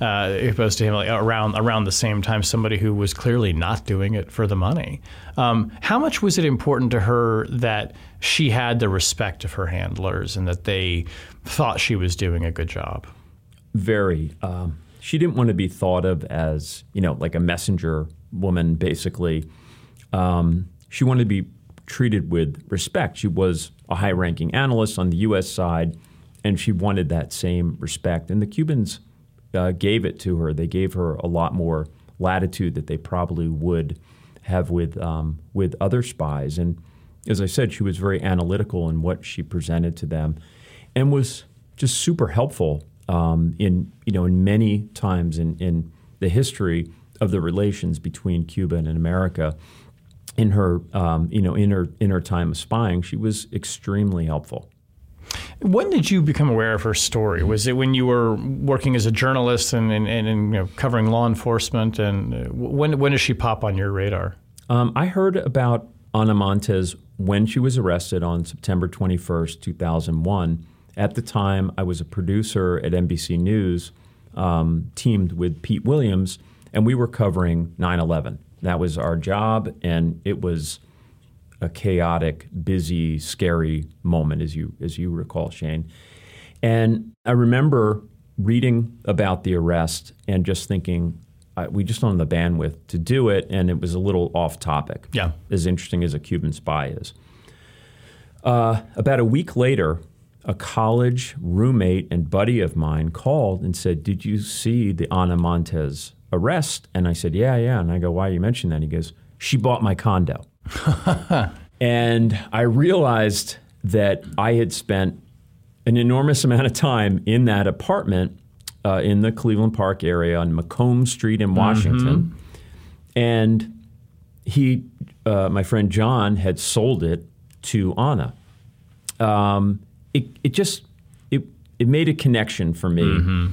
uh, opposed to him like around around the same time somebody who was clearly not doing it for the money. Um, how much was it important to her that she had the respect of her handlers and that they thought she was doing a good job? Very. Um, she didn't want to be thought of as, you know, like a messenger woman, basically. Um, she wanted to be treated with respect. She was a high ranking analyst on the U.S. side, and she wanted that same respect. And the Cubans uh, gave it to her. They gave her a lot more latitude that they probably would have with, um, with other spies. And as I said, she was very analytical in what she presented to them and was just super helpful um, in you know in many times in, in the history of the relations between Cuba and America. In her um, you know in her in her time of spying, she was extremely helpful. When did you become aware of her story? Was it when you were working as a journalist and, and, and, and, you know, covering law enforcement? And uh, when, when does she pop on your radar? Um, I heard about Ana Montes when she was arrested on September 21st, 2001. At the time, I was a producer at NBC News, um, teamed with Pete Williams, and we were covering 9 11. That was our job, and it was a chaotic, busy, scary moment, as you as you recall, Shane. And I remember reading about the arrest and just thinking, I, we just don't have the bandwidth to do it, and it was a little off topic. Yeah. as interesting as a Cuban spy is. Uh, about a week later, a college roommate and buddy of mine called and said, Did you see the Ana Montes arrest? And I said, Yeah, yeah. And I go, Why you mention that? He goes, She bought my condo. <laughs> and I realized that I had spent an enormous amount of time in that apartment uh, in the Cleveland Park area on Macomb Street in Washington. Mm-hmm. And he, uh, my friend John, had sold it to Anna. Um, it, it just it, it made a connection for me, mm-hmm.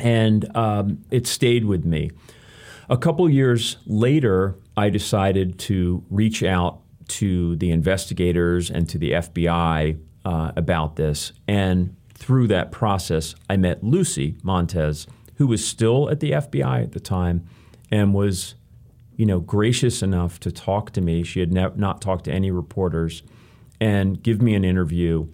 and um, it stayed with me. A couple years later, I decided to reach out to the investigators and to the FBI uh, about this, and through that process, I met Lucy Montes, who was still at the FBI at the time, and was you know, gracious enough to talk to me. She had ne- not talked to any reporters and give me an interview.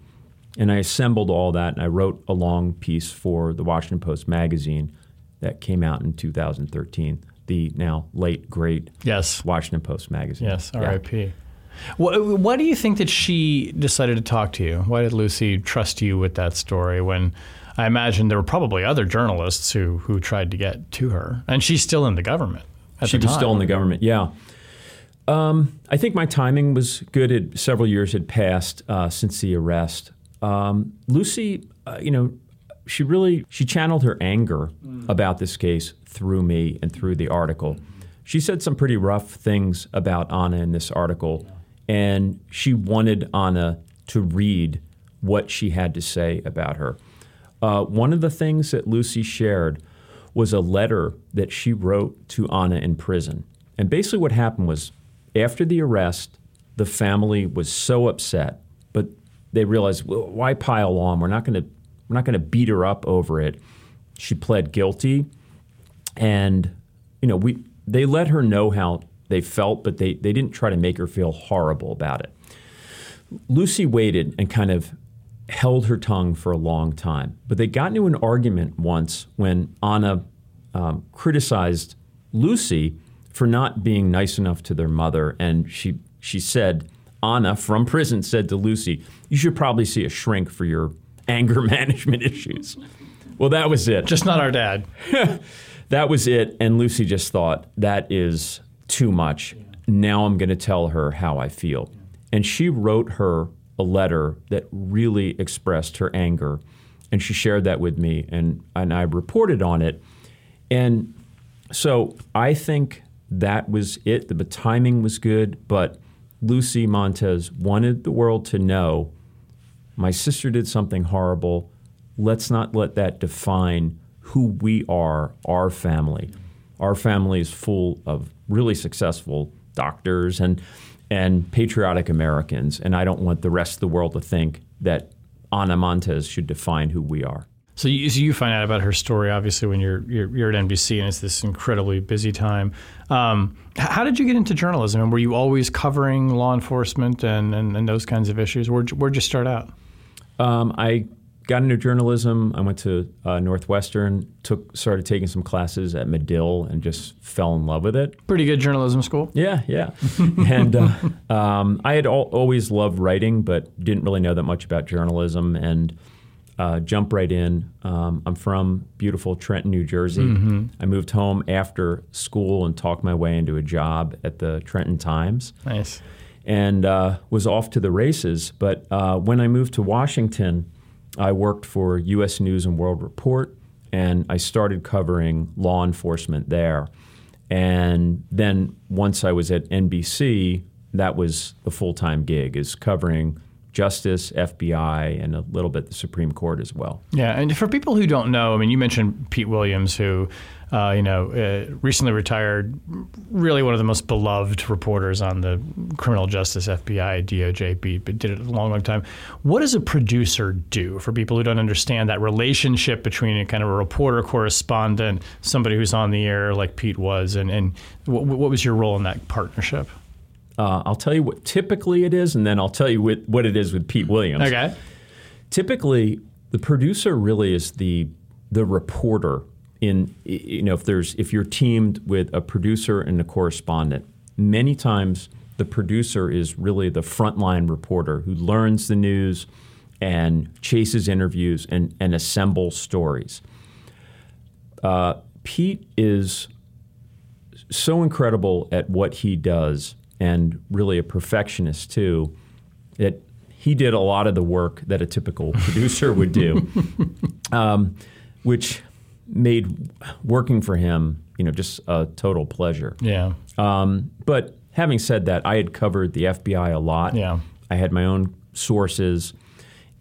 And I assembled all that and I wrote a long piece for the Washington Post magazine that came out in 2013, the now late, great yes. Washington Post magazine. Yes, RIP. Yeah. What, what do you think that she decided to talk to you? Why did Lucy trust you with that story when I imagine there were probably other journalists who, who tried to get to her? And she's still in the government she was still in the government, yeah. Um, I think my timing was good. It, several years had passed uh, since the arrest. Um, Lucy, uh, you know, she really she channeled her anger mm. about this case through me and through the article. She said some pretty rough things about Anna in this article, and she wanted Anna to read what she had to say about her. Uh, one of the things that Lucy shared was a letter that she wrote to Anna in prison. And basically, what happened was after the arrest, the family was so upset, but they realized, well, why pile on? We're not going to we're not going to beat her up over it. She pled guilty, and you know we they let her know how they felt, but they they didn't try to make her feel horrible about it. Lucy waited and kind of held her tongue for a long time. But they got into an argument once when Anna um, criticized Lucy for not being nice enough to their mother. And she, she said, Anna from prison said to Lucy, You should probably see a shrink for your <laughs> anger management issues. Well, that was it. Just not our dad. <laughs> that was it. And Lucy just thought, That is too much. Now I'm going to tell her how I feel. And she wrote her a letter that really expressed her anger. And she shared that with me, and, and I reported on it. And so I think that was it. The, the timing was good, but Lucy Montes wanted the world to know my sister did something horrible. Let's not let that define who we are, our family. Our family is full of really successful doctors and and patriotic Americans. And I don't want the rest of the world to think that Ana Montes should define who we are. So you, so you find out about her story, obviously, when you're, you're, you're at NBC and it's this incredibly busy time. Um, how did you get into journalism? And were you always covering law enforcement and, and, and those kinds of issues? Where'd, where'd you start out? Um, I got into journalism. I went to uh, Northwestern, took started taking some classes at Medill, and just fell in love with it. Pretty good journalism school. Yeah, yeah. <laughs> and uh, um, I had al- always loved writing, but didn't really know that much about journalism. And uh, jump right in. Um, I'm from beautiful Trenton, New Jersey. Mm-hmm. I moved home after school and talked my way into a job at the Trenton Times. Nice. And uh, was off to the races. But uh, when I moved to Washington I worked for U.S. News and World Report, and I started covering law enforcement there. And then once I was at NBC, that was the full time gig, is covering justice, FBI, and a little bit the Supreme Court as well. Yeah, and for people who don't know, I mean, you mentioned Pete Williams, who, uh, you know, uh, recently retired, really one of the most beloved reporters on the criminal justice, FBI, DOJ beat, but did it a long, long time. What does a producer do for people who don't understand that relationship between a kind of a reporter correspondent, somebody who's on the air like Pete was, and, and what, what was your role in that partnership? Uh, I'll tell you what typically it is, and then I'll tell you what, what it is with Pete Williams. Okay. Typically, the producer really is the the reporter in you know if there's if you're teamed with a producer and a correspondent. Many times, the producer is really the frontline reporter who learns the news, and chases interviews and, and assembles stories. Uh, Pete is so incredible at what he does and really a perfectionist too that he did a lot of the work that a typical <laughs> producer would do, <laughs> um, which made working for him, you know, just a total pleasure. Yeah. Um, but having said that, I had covered the FBI a lot. Yeah. I had my own sources.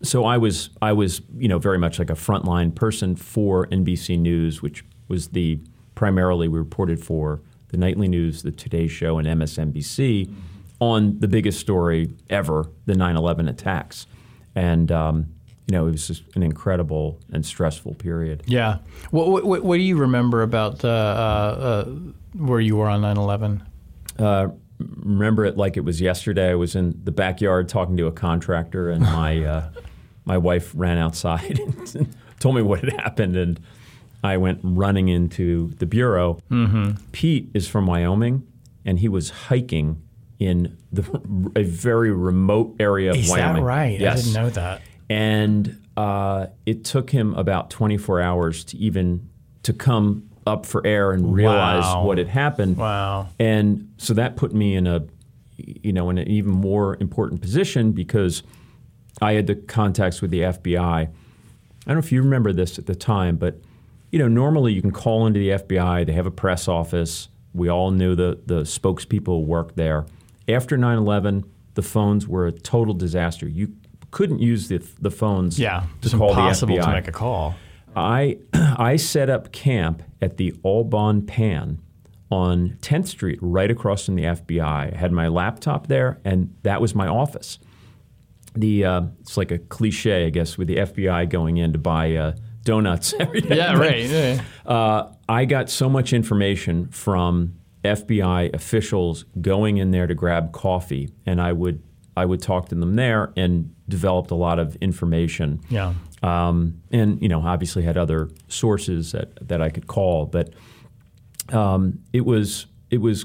So I was I was you know very much like a frontline person for NBC News, which was the primarily we reported for the nightly news, the Today Show, and MSNBC. Mm-hmm on the biggest story ever, the 9/11 attacks, and um, you know it was just an incredible and stressful period. Yeah. What what, what do you remember about uh, uh, where you were on 9/11? Uh, remember it like it was yesterday. I was in the backyard talking to a contractor, and <laughs> my uh, my wife ran outside <laughs> and told me what had happened, and I went running into the bureau. Mm-hmm. Pete is from Wyoming, and he was hiking in the, a very remote area of Is Wyoming. Is that right? Yes. I didn't know that. And uh, it took him about 24 hours to even to come up for air and realize wow. what had happened. Wow. And so that put me in a you know in an even more important position because I had the contacts with the FBI. I don't know if you remember this at the time, but you know normally you can call into the FBI. They have a press office. We all knew the the spokespeople worked there after 9/11, the phones were a total disaster. You couldn't use the the phones. Yeah, to call impossible the FBI. to make a call. I <clears throat> I set up camp at the Au Bon Pain on 10th Street, right across from the FBI. I had my laptop there, and that was my office. The uh, it's like a cliche, I guess, with the FBI going in to buy uh, donuts <laughs> every day. Yeah, right. Yeah. Uh, I got so much information from FBI officials going in there to grab coffee, and I would I would talk to them there and developed a lot of information. Yeah. Um, and you know, obviously had other sources that, that I could call, but um, it was it was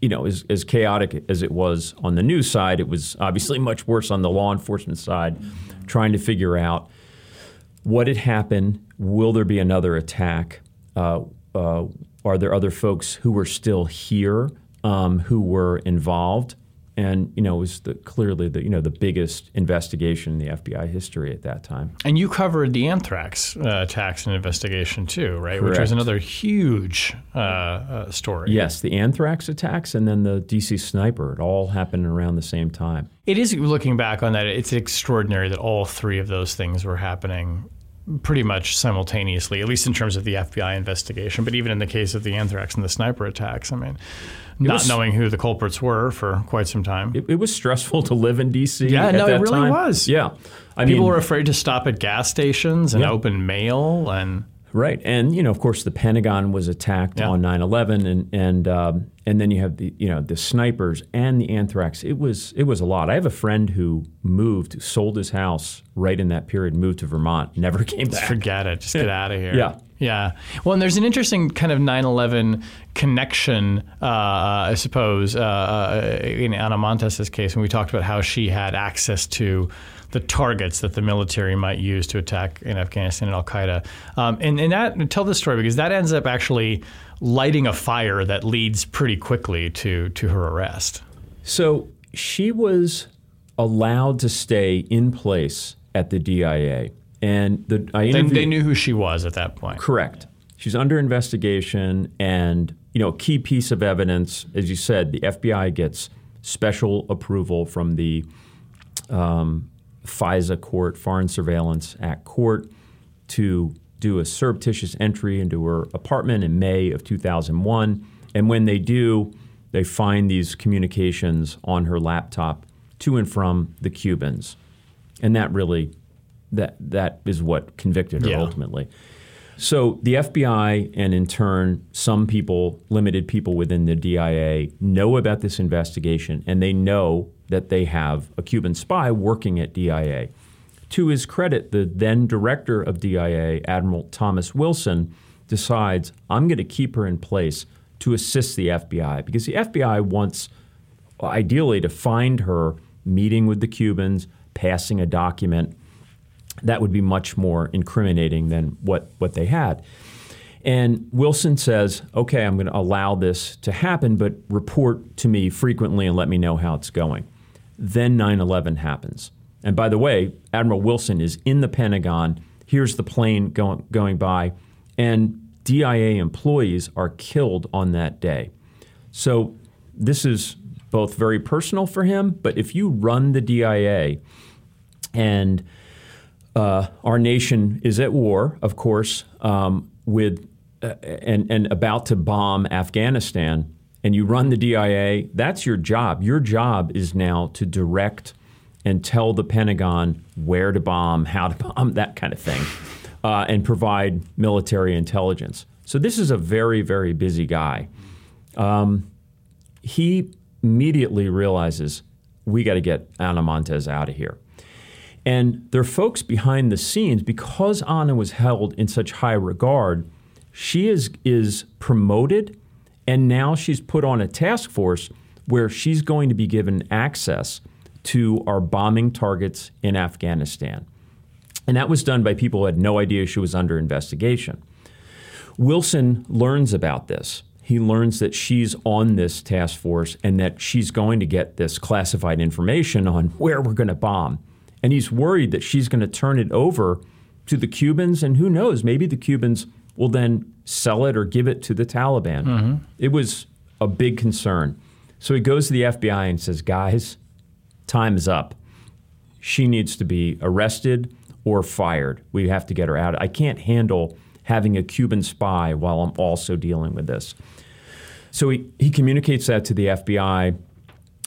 you know as, as chaotic as it was on the news side, it was obviously much worse on the law enforcement side, trying to figure out what had happened. Will there be another attack? Uh, uh, are there other folks who were still here um, who were involved? And you know, it was the, clearly the you know the biggest investigation in the FBI history at that time. And you covered the anthrax uh, attacks and investigation too, right? Correct. Which was another huge uh, uh, story. Yes, the anthrax attacks and then the DC sniper. It all happened around the same time. It is looking back on that. It's extraordinary that all three of those things were happening pretty much simultaneously, at least in terms of the FBI investigation. But even in the case of the anthrax and the sniper attacks, I mean, it not was, knowing who the culprits were for quite some time. It, it was stressful to live in D.C. Yeah, no, it really time. was. Yeah, I people mean, were afraid to stop at gas stations and yeah. open mail and. Right, and you know, of course, the Pentagon was attacked yeah. on 9/11, and and um, and then you have the you know the snipers and the anthrax. It was it was a lot. I have a friend who moved, sold his house right in that period, moved to Vermont, <laughs> never came back. Forget it. Just get <laughs> out of here. Yeah. Yeah. Well, and there's an interesting kind of 9 11 connection, uh, I suppose, uh, uh, in Ana Montes' case, when we talked about how she had access to the targets that the military might use to attack in Afghanistan and Al Qaeda. Um, and, and that, tell this story because that ends up actually lighting a fire that leads pretty quickly to, to her arrest. So she was allowed to stay in place at the DIA. And the, I they, they knew who she was at that point. Correct. She's under investigation, and you know, a key piece of evidence, as you said, the FBI gets special approval from the um, FISA court, Foreign Surveillance Act court, to do a surreptitious entry into her apartment in May of 2001. And when they do, they find these communications on her laptop to and from the Cubans. And that really that that is what convicted her yeah. ultimately. So the FBI and in turn some people, limited people within the DIA know about this investigation and they know that they have a Cuban spy working at DIA. To his credit, the then director of DIA, Admiral Thomas Wilson, decides I'm going to keep her in place to assist the FBI because the FBI wants ideally to find her meeting with the Cubans, passing a document that would be much more incriminating than what, what they had. And Wilson says, okay, I'm going to allow this to happen, but report to me frequently and let me know how it's going. Then 9 11 happens. And by the way, Admiral Wilson is in the Pentagon. Here's the plane going, going by, and DIA employees are killed on that day. So this is both very personal for him, but if you run the DIA and uh, our nation is at war, of course, um, with uh, and, and about to bomb Afghanistan, and you run the DIA, that's your job. Your job is now to direct and tell the Pentagon where to bomb, how to <laughs> bomb, that kind of thing, uh, and provide military intelligence. So this is a very, very busy guy. Um, he immediately realizes we got to get Ana Montes out of here. And there are folks behind the scenes because Ana was held in such high regard. She is is promoted, and now she's put on a task force where she's going to be given access to our bombing targets in Afghanistan. And that was done by people who had no idea she was under investigation. Wilson learns about this. He learns that she's on this task force and that she's going to get this classified information on where we're going to bomb. And he's worried that she's going to turn it over to the Cubans, and who knows, maybe the Cubans will then sell it or give it to the Taliban. Mm-hmm. It was a big concern. So he goes to the FBI and says, Guys, time is up. She needs to be arrested or fired. We have to get her out. I can't handle having a Cuban spy while I'm also dealing with this. So he, he communicates that to the FBI,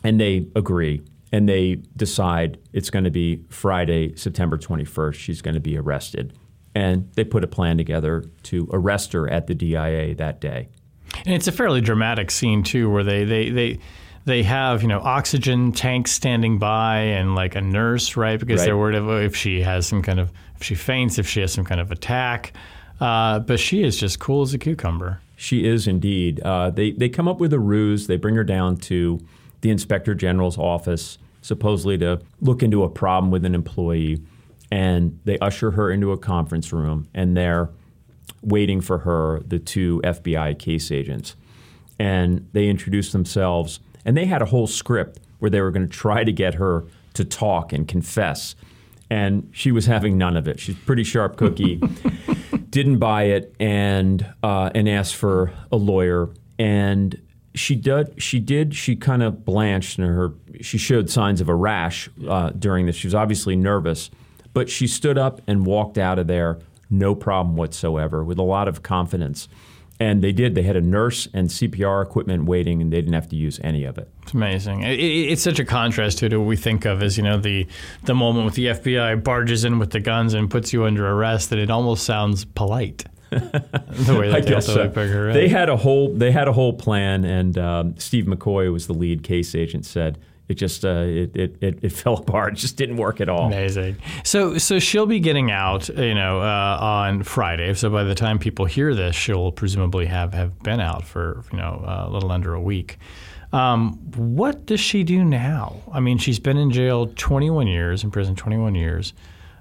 and they agree. And they decide it's going to be Friday, September 21st. She's going to be arrested. And they put a plan together to arrest her at the DIA that day. And it's a fairly dramatic scene, too, where they, they, they, they have you know oxygen tanks standing by and like a nurse right? Because right. they're worried if she has some kind of if she faints if she has some kind of attack. Uh, but she is just cool as a cucumber. She is indeed. Uh, they, they come up with a ruse. They bring her down to the inspector general's office supposedly to look into a problem with an employee and they usher her into a conference room and they're waiting for her the two fbi case agents and they introduce themselves and they had a whole script where they were going to try to get her to talk and confess. And she was having none of it. She's pretty sharp cookie, <laughs> didn't buy it, and uh, and asked for a lawyer. And she did. She did. She kind of blanched, and her she showed signs of a rash uh, during this. She was obviously nervous, but she stood up and walked out of there, no problem whatsoever, with a lot of confidence. And they did. They had a nurse and CPR equipment waiting, and they didn't have to use any of it. It's amazing. It, it's such a contrast to what we think of as you know the the moment with the FBI barges in with the guns and puts you under arrest. That it almost sounds polite. <laughs> the way they I guess so. They had a whole they had a whole plan, and um, Steve McCoy was the lead case agent. Said it just uh, it, it, it, <laughs> fell apart. It just didn't work at all. Amazing. So so she'll be getting out, you know, uh, on Friday. So by the time people hear this, she'll presumably have, have been out for you know a little under a week. Um, what does she do now? I mean, she's been in jail 21 years, in prison 21 years.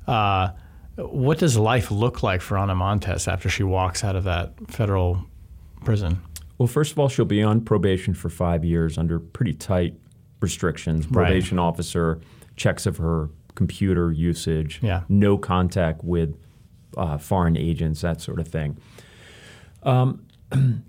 Uh, what does life look like for Ana Montes after she walks out of that federal prison? Well, first of all, she'll be on probation for five years under pretty tight restrictions. Probation right. officer checks of her computer usage. Yeah. No contact with uh, foreign agents, that sort of thing. Um, <clears throat>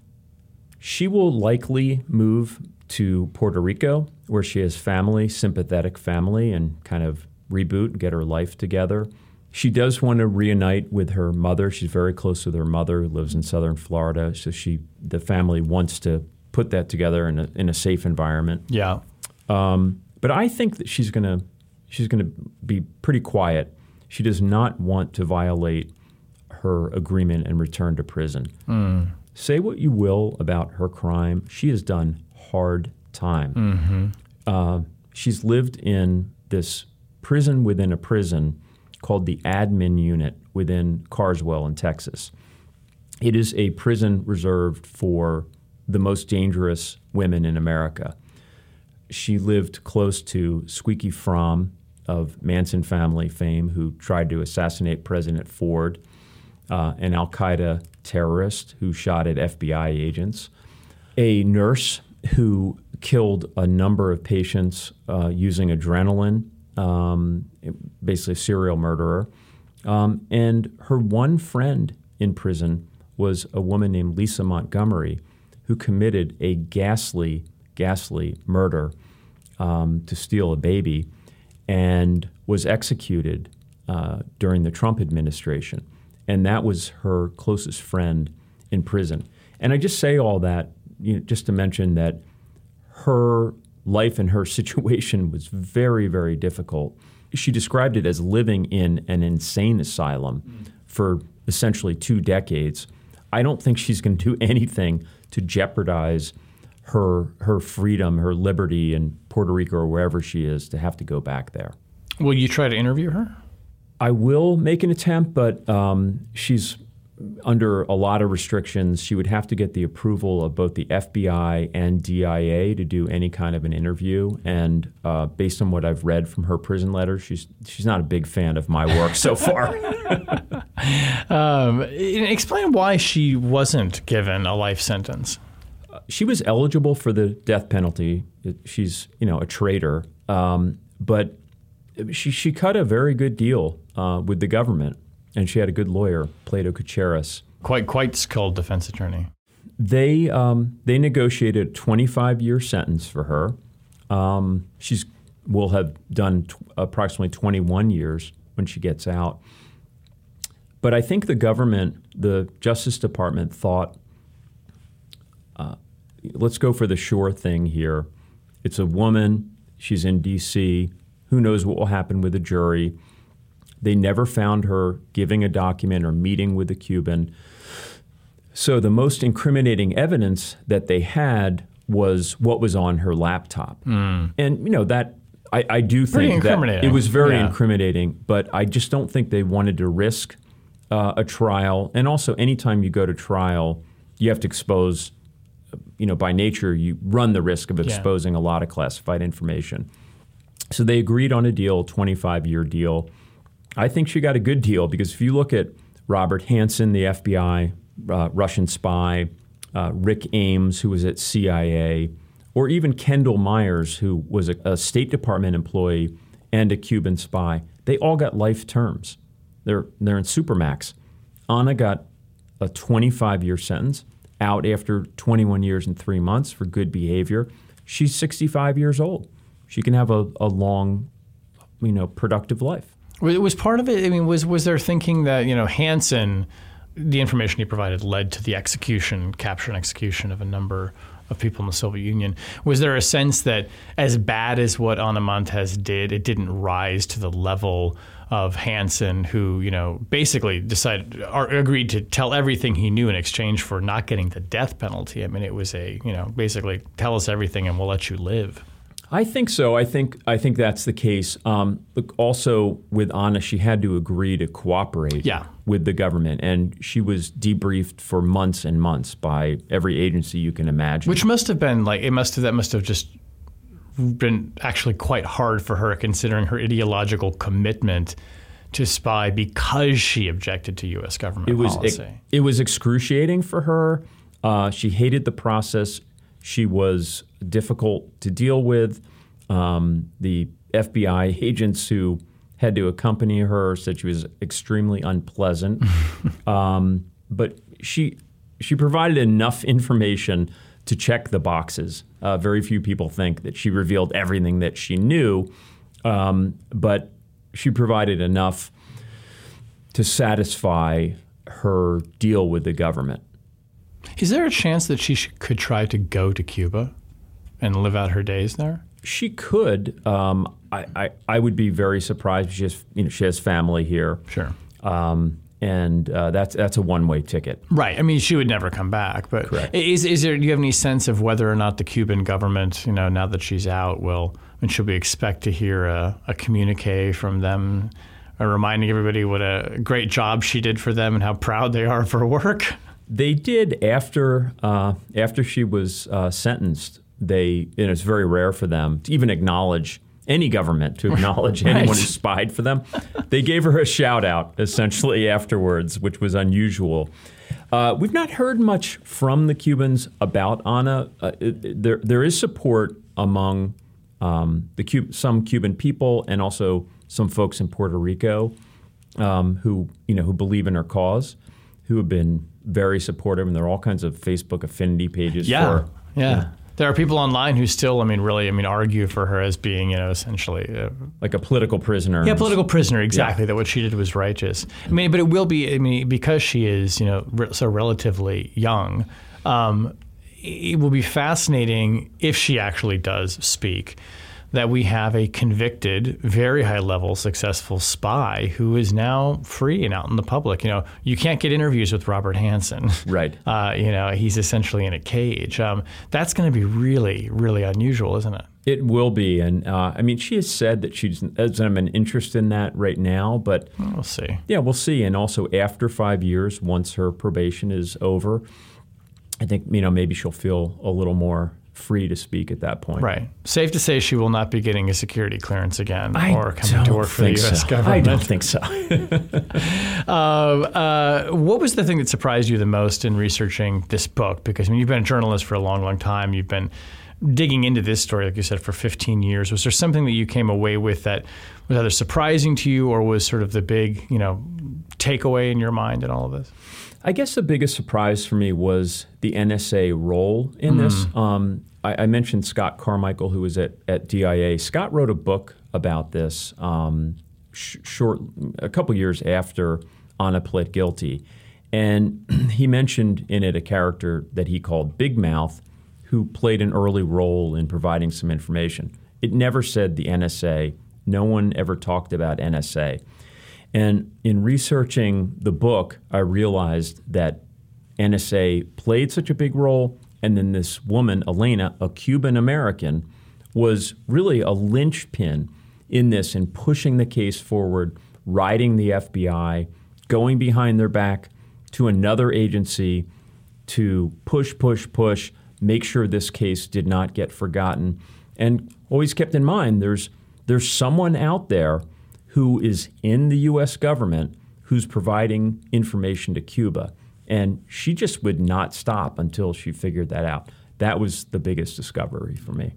she will likely move to Puerto Rico, where she has family, sympathetic family, and kind of reboot and get her life together. She does want to reunite with her mother. She's very close with her mother, who lives in southern Florida. So she, the family, wants to put that together in a, in a safe environment. Yeah. Um, but I think that she's going to she's going to be pretty quiet. She does not want to violate her agreement and return to prison. Mm. Say what you will about her crime, she has done hard time. Mm-hmm. Uh, she's lived in this prison within a prison called the admin unit within Carswell in Texas. It is a prison reserved for the most dangerous women in America she lived close to Squeaky Fromme of Manson family fame who tried to assassinate President Ford, uh, an Al Qaeda terrorist who shot at FBI agents, a nurse who killed a number of patients uh, using adrenaline, um, basically a serial murderer. Um, and her one friend in prison was a woman named Lisa Montgomery, who committed a ghastly, ghastly murder um, to steal a baby and was executed uh, during the Trump administration. And that was her closest friend in prison. And I just say all that you know, just to mention that her life and her <laughs> situation was very, very difficult. She described it as living in an insane asylum mm. for essentially two decades. I don't think she's going to do <laughs> anything to jeopardize her her freedom, her liberty in Puerto Rico or wherever she is to have to go back there. Will you try to interview her? I will make an attempt, but um, she's under a lot of restrictions. She would have to get the approval of both the FBI and DIA to do any kind of an interview. And uh, based on what I've read from her prison letter, she's she's not a big fan of my work so far. <laughs> <laughs> um, explain why she wasn't given a life sentence. She was eligible for the death penalty. She's you know a traitor, um, but she she cut a very good deal uh, with the government and she had a good lawyer, Plato Cacheris. Quite, quite skilled defense attorney. They um, they negotiated a 25 year sentence for her. Um, she's will have done t- approximately 21 years when she gets out. But I think the government, the Justice Department, thought, uh, let's go for the sure thing here. It's a woman. She's in D.C. Who knows what will happen with the jury? They never found her giving a document or meeting with a Cuban. So the most incriminating evidence that they had was what was on her laptop. Mm. And you know that I, I do think that it was very yeah. incriminating, but I just don't think they wanted to risk uh, a trial. And also, anytime you go to trial, you have to expose. You know, by nature, you run the risk of exposing yeah. a lot of classified information. So they agreed on a deal, 25 year deal. I think she got a good deal because if you look at Robert Hanssen, the FBI uh, Russian spy, uh, Rick Ames, who was at CIA, or even Kendall Myers, who was a, a, State Department employee and a Cuban spy, they all got life terms. They're, they're in Supermax. Ana got a 25 year sentence out after 21 years and three months for good behavior. She's 65 years old. She can have a, a long, you know, productive life. Was part of it? I mean, was was there thinking that you know Hanssen, the information he provided led to the execution, capture, and execution of a number of people in the Soviet Union? Was there a sense that as bad as what Ana Montes did, it didn't rise to the level of Hanssen, who you know basically decided or agreed to tell everything he knew in exchange for not getting the death penalty? I mean, it was a you know basically tell us everything and we'll let you live. I think so. I think I think that's the case. Um, look, also with Ana, she had to agree to cooperate yeah. with the government, and she was debriefed for months and months by every agency you can imagine. Which must have been like it must have that must have just been actually quite hard for her, considering her ideological commitment to spy because she objected to U.S. government it was, policy. It, it was excruciating for her. Uh, she hated the process. She was difficult to deal with. Um, the FBI agents who had to accompany her said she was extremely unpleasant. <laughs> um, but she she provided enough information to check the boxes. Uh, very few people think that she revealed everything that she knew, um, but she provided enough to satisfy her deal with the government. Is there a chance that she could try to go to Cuba and live out her days there? She could. Um, I, I, I, would be very surprised. She has, you know, she has family here. Sure. Um, and uh, that's that's a one way ticket. Right. I mean, she would never come back. But Correct. is is there? Do you have any sense of whether or not the Cuban government, you know, now that she's out, will and should we expect to hear a, a communique from them, uh, reminding everybody what a great job she did for them and how proud they are of her work? They did after uh, after she was uh, sentenced. They and it's very rare for them to even acknowledge any government to acknowledge <laughs> anyone who spied for them. They gave her a shout out essentially afterwards, which was unusual. Uh, we've not heard much from the Cubans about Ana. Uh, there, there is support among um, the Cub- some Cuban people and also some folks in Puerto Rico um, who you know who believe in her cause, who have been very supportive, and there are all kinds of Facebook affinity pages Yeah, for. yeah. There are people online who still, I mean, really, I mean, argue for her as being, you know, essentially, uh, Like a political prisoner. yeah, political prisoner. Exactly, that what she did was righteous. I mean, but it will be. I mean, because she is, you know, re- so relatively young. Um, it will be fascinating if she actually does speak. That we have a convicted, very high level, successful spy who is now free and out in the public. You know, you can't get interviews with Robert Hanssen. Right. <laughs> Uh, you know, he's essentially in a cage. Um, that's going to be really, really unusual, isn't it? It will be, and uh, I mean, she has said that she doesn't have an interest in that right now, but We'll see. yeah, we'll see. And also, after five years, once her probation is over, I think you know maybe she'll feel a little more free to speak at that point. Right. Safe to say she will not be getting a security clearance again I or coming to work for the U.S. so. government. I don't think so. Uh, <laughs> uh, what was the thing that surprised you the most in researching this book? Because I mean, you've been a journalist for a long, long time. You've been digging into this story, like you said, for 15 years. Was there something that you came away with that was either surprising to you or was sort of the big, you know, takeaway in your mind in all of this? I guess the biggest surprise for me was the NSA role in this. Um, I, I mentioned Scott Carmichael, who was at, at DIA. Scott wrote a book about this um, sh- short a couple years after Ana pled guilty, and <clears throat> he mentioned in it a character that he called Big Mouth, who played an early role in providing some information. It never said the NSA. No one ever talked about NSA. And in researching the book, I realized that NSA played such a big role, and then this woman, Elena, a Cuban American, was really a linchpin in this and pushing the case forward, writing the FBI, going behind their back to another agency to push, push, push, make sure this case did not get forgotten, and always kept in mind there's there's someone out there who is in the U.S. government who's providing information to Cuba, and she just would not stop until she figured that out. That was the biggest discovery for me.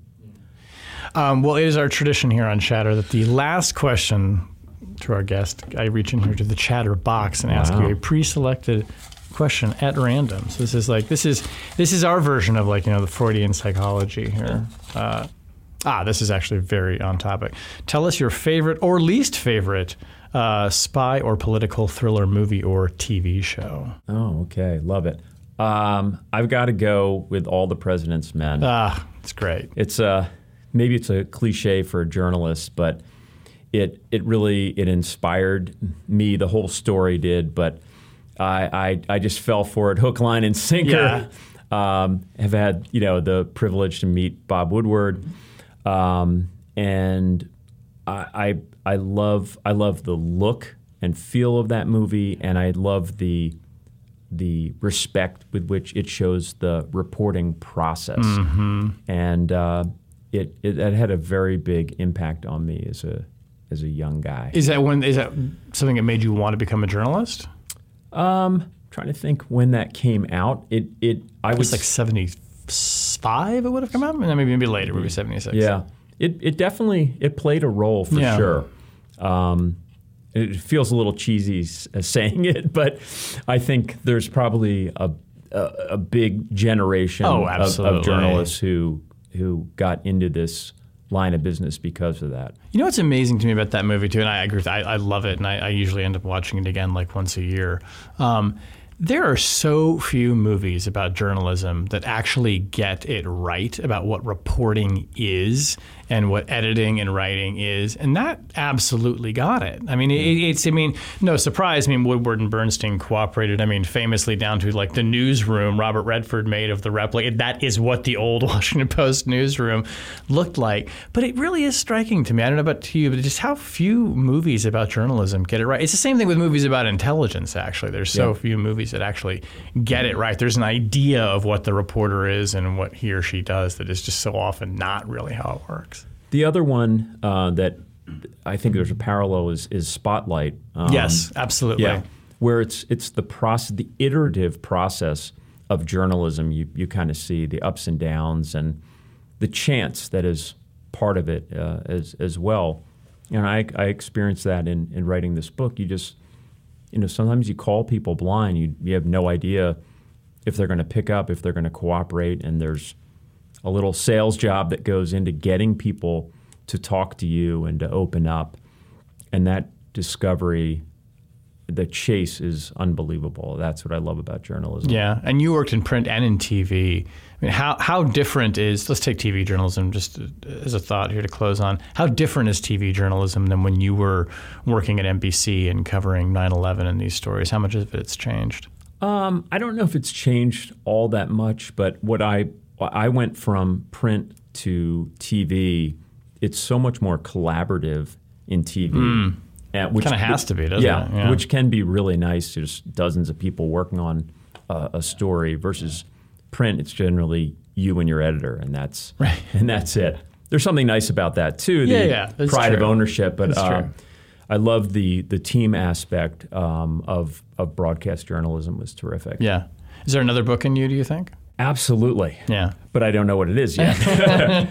Um, well, it is our tradition here on Chatter that the last question to our guest, I reach in here to the chatter box and ask you a pre-selected question at random. So this is like this is this is our version of like you know the Freudian psychology here. Uh, ah, this is actually very on topic. Tell us your favorite or least favorite uh, spy or political thriller movie or TV show. Oh, okay, love it. Um, I've got to go with All the President's Men. Ah, it's great. it's a maybe it's a cliche for a journalist, but it it really it inspired me. The whole story did, but I I, I just fell for it, <laughs> hook, line, and sinker. Um, have had you know the privilege to meet Bob Woodward, um, and I, I I love I love the look and feel of that movie, and I love the the respect with which it shows the reporting process, and uh, it, it it had a very big impact on me as a as a young guy. Is that when is that something that made you want to become a journalist? Um, trying to think when that came out. It it I was was like seventy five. It would have come out, and then maybe maybe later, maybe seventy six. yeah. It it definitely it played a role for Yeah. sure. Um, it feels a little cheesy uh, saying it, <laughs> but I think there's probably a a, a big generation Oh, of, of journalists who who got into this line of business because of that. You know what's amazing to me about that movie too, and I agree with. I, I love it, and I, I usually end up watching it again like once a year. Um, there are so few movies about journalism that actually get it right about what reporting is and what editing and writing is, and that absolutely got it. I mean, it, it's. I mean, no surprise. I mean, Woodward and Bernstein cooperated. I mean, famously down to like the newsroom Robert Redford made of the replica. That is what the old <laughs> Washington Post newsroom looked like. But it really is striking to me. I don't know about to you, but just how few movies about journalism get it right. It's the same thing with movies about intelligence. Actually, there's so few movies that actually get it right. There's an idea of what the reporter is and what he or she does that is just so often not really how it works. The other one uh, that I think there's a parallel is, is Spotlight. Um, yes, absolutely. Yeah, where it's it's the process, the iterative process of journalism. You you kind of see the ups and downs and the chance that is part of it uh, as as well. And I I experienced that in in writing this book. You just you know sometimes you call people blind. You you have no idea if they're going to pick up, if they're going to cooperate, and there's a little sales job that goes into getting people to talk to you and to open up. And that discovery, the chase is unbelievable. That's what I love about journalism. Yeah. And you worked in print and in TV. I mean, how, how different is, let's take TV journalism just as a thought here to close on. How different is TV journalism than when you were working at NBC and covering 9 11 and these stories? How much of it's changed? Um, I don't know if it's changed all that much, but what I I went from print to TV it's so much more collaborative in TV. Mm. Uh, which kind of has to be, doesn't yeah, it? Yeah, which can be really nice. There's dozens of people working on uh, a story versus print. It's generally you and your editor, and that's <laughs> right. and that's it. There's something nice about that too. The yeah, yeah, pride true. of ownership, but uh, I love the the team aspect um, of of broadcast journalism was terrific. Yeah. Is there another book in you? Do you think? Absolutely. Yeah. But I don't know what it is yet.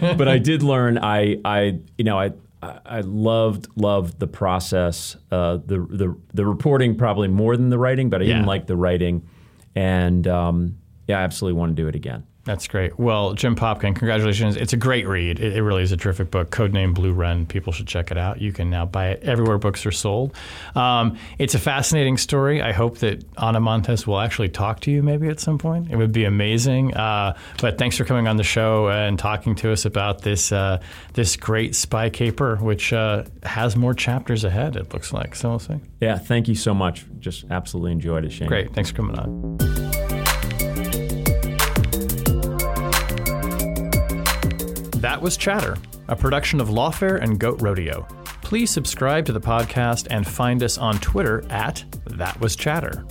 <laughs> <laughs> but I did learn. I, I, you know, I, I loved loved the process, uh, the the the reporting probably more than the writing, but I yeah. even like the writing, and um, yeah, I absolutely want to do it again. That's great. Well, Jim Popkin, congratulations. It's a great read. It, it, really is a terrific book. Codename Blue Wren. People should check it out. You can now buy it everywhere books are sold. Um, it's a fascinating story. I hope that Ana Montes will actually talk to you maybe at some point. It would be amazing. Uh, but thanks for coming on the show and talking to us about this uh, this great spy caper, which uh, has more chapters ahead, it looks like. So we'll see. Yeah, thank you so much. Just absolutely enjoyed it, Shane. Great. Thanks for coming on. That was Chatter, a production of Lawfare and Goat Rodeo. Please subscribe to the podcast and find us on Twitter at That Was Chatter.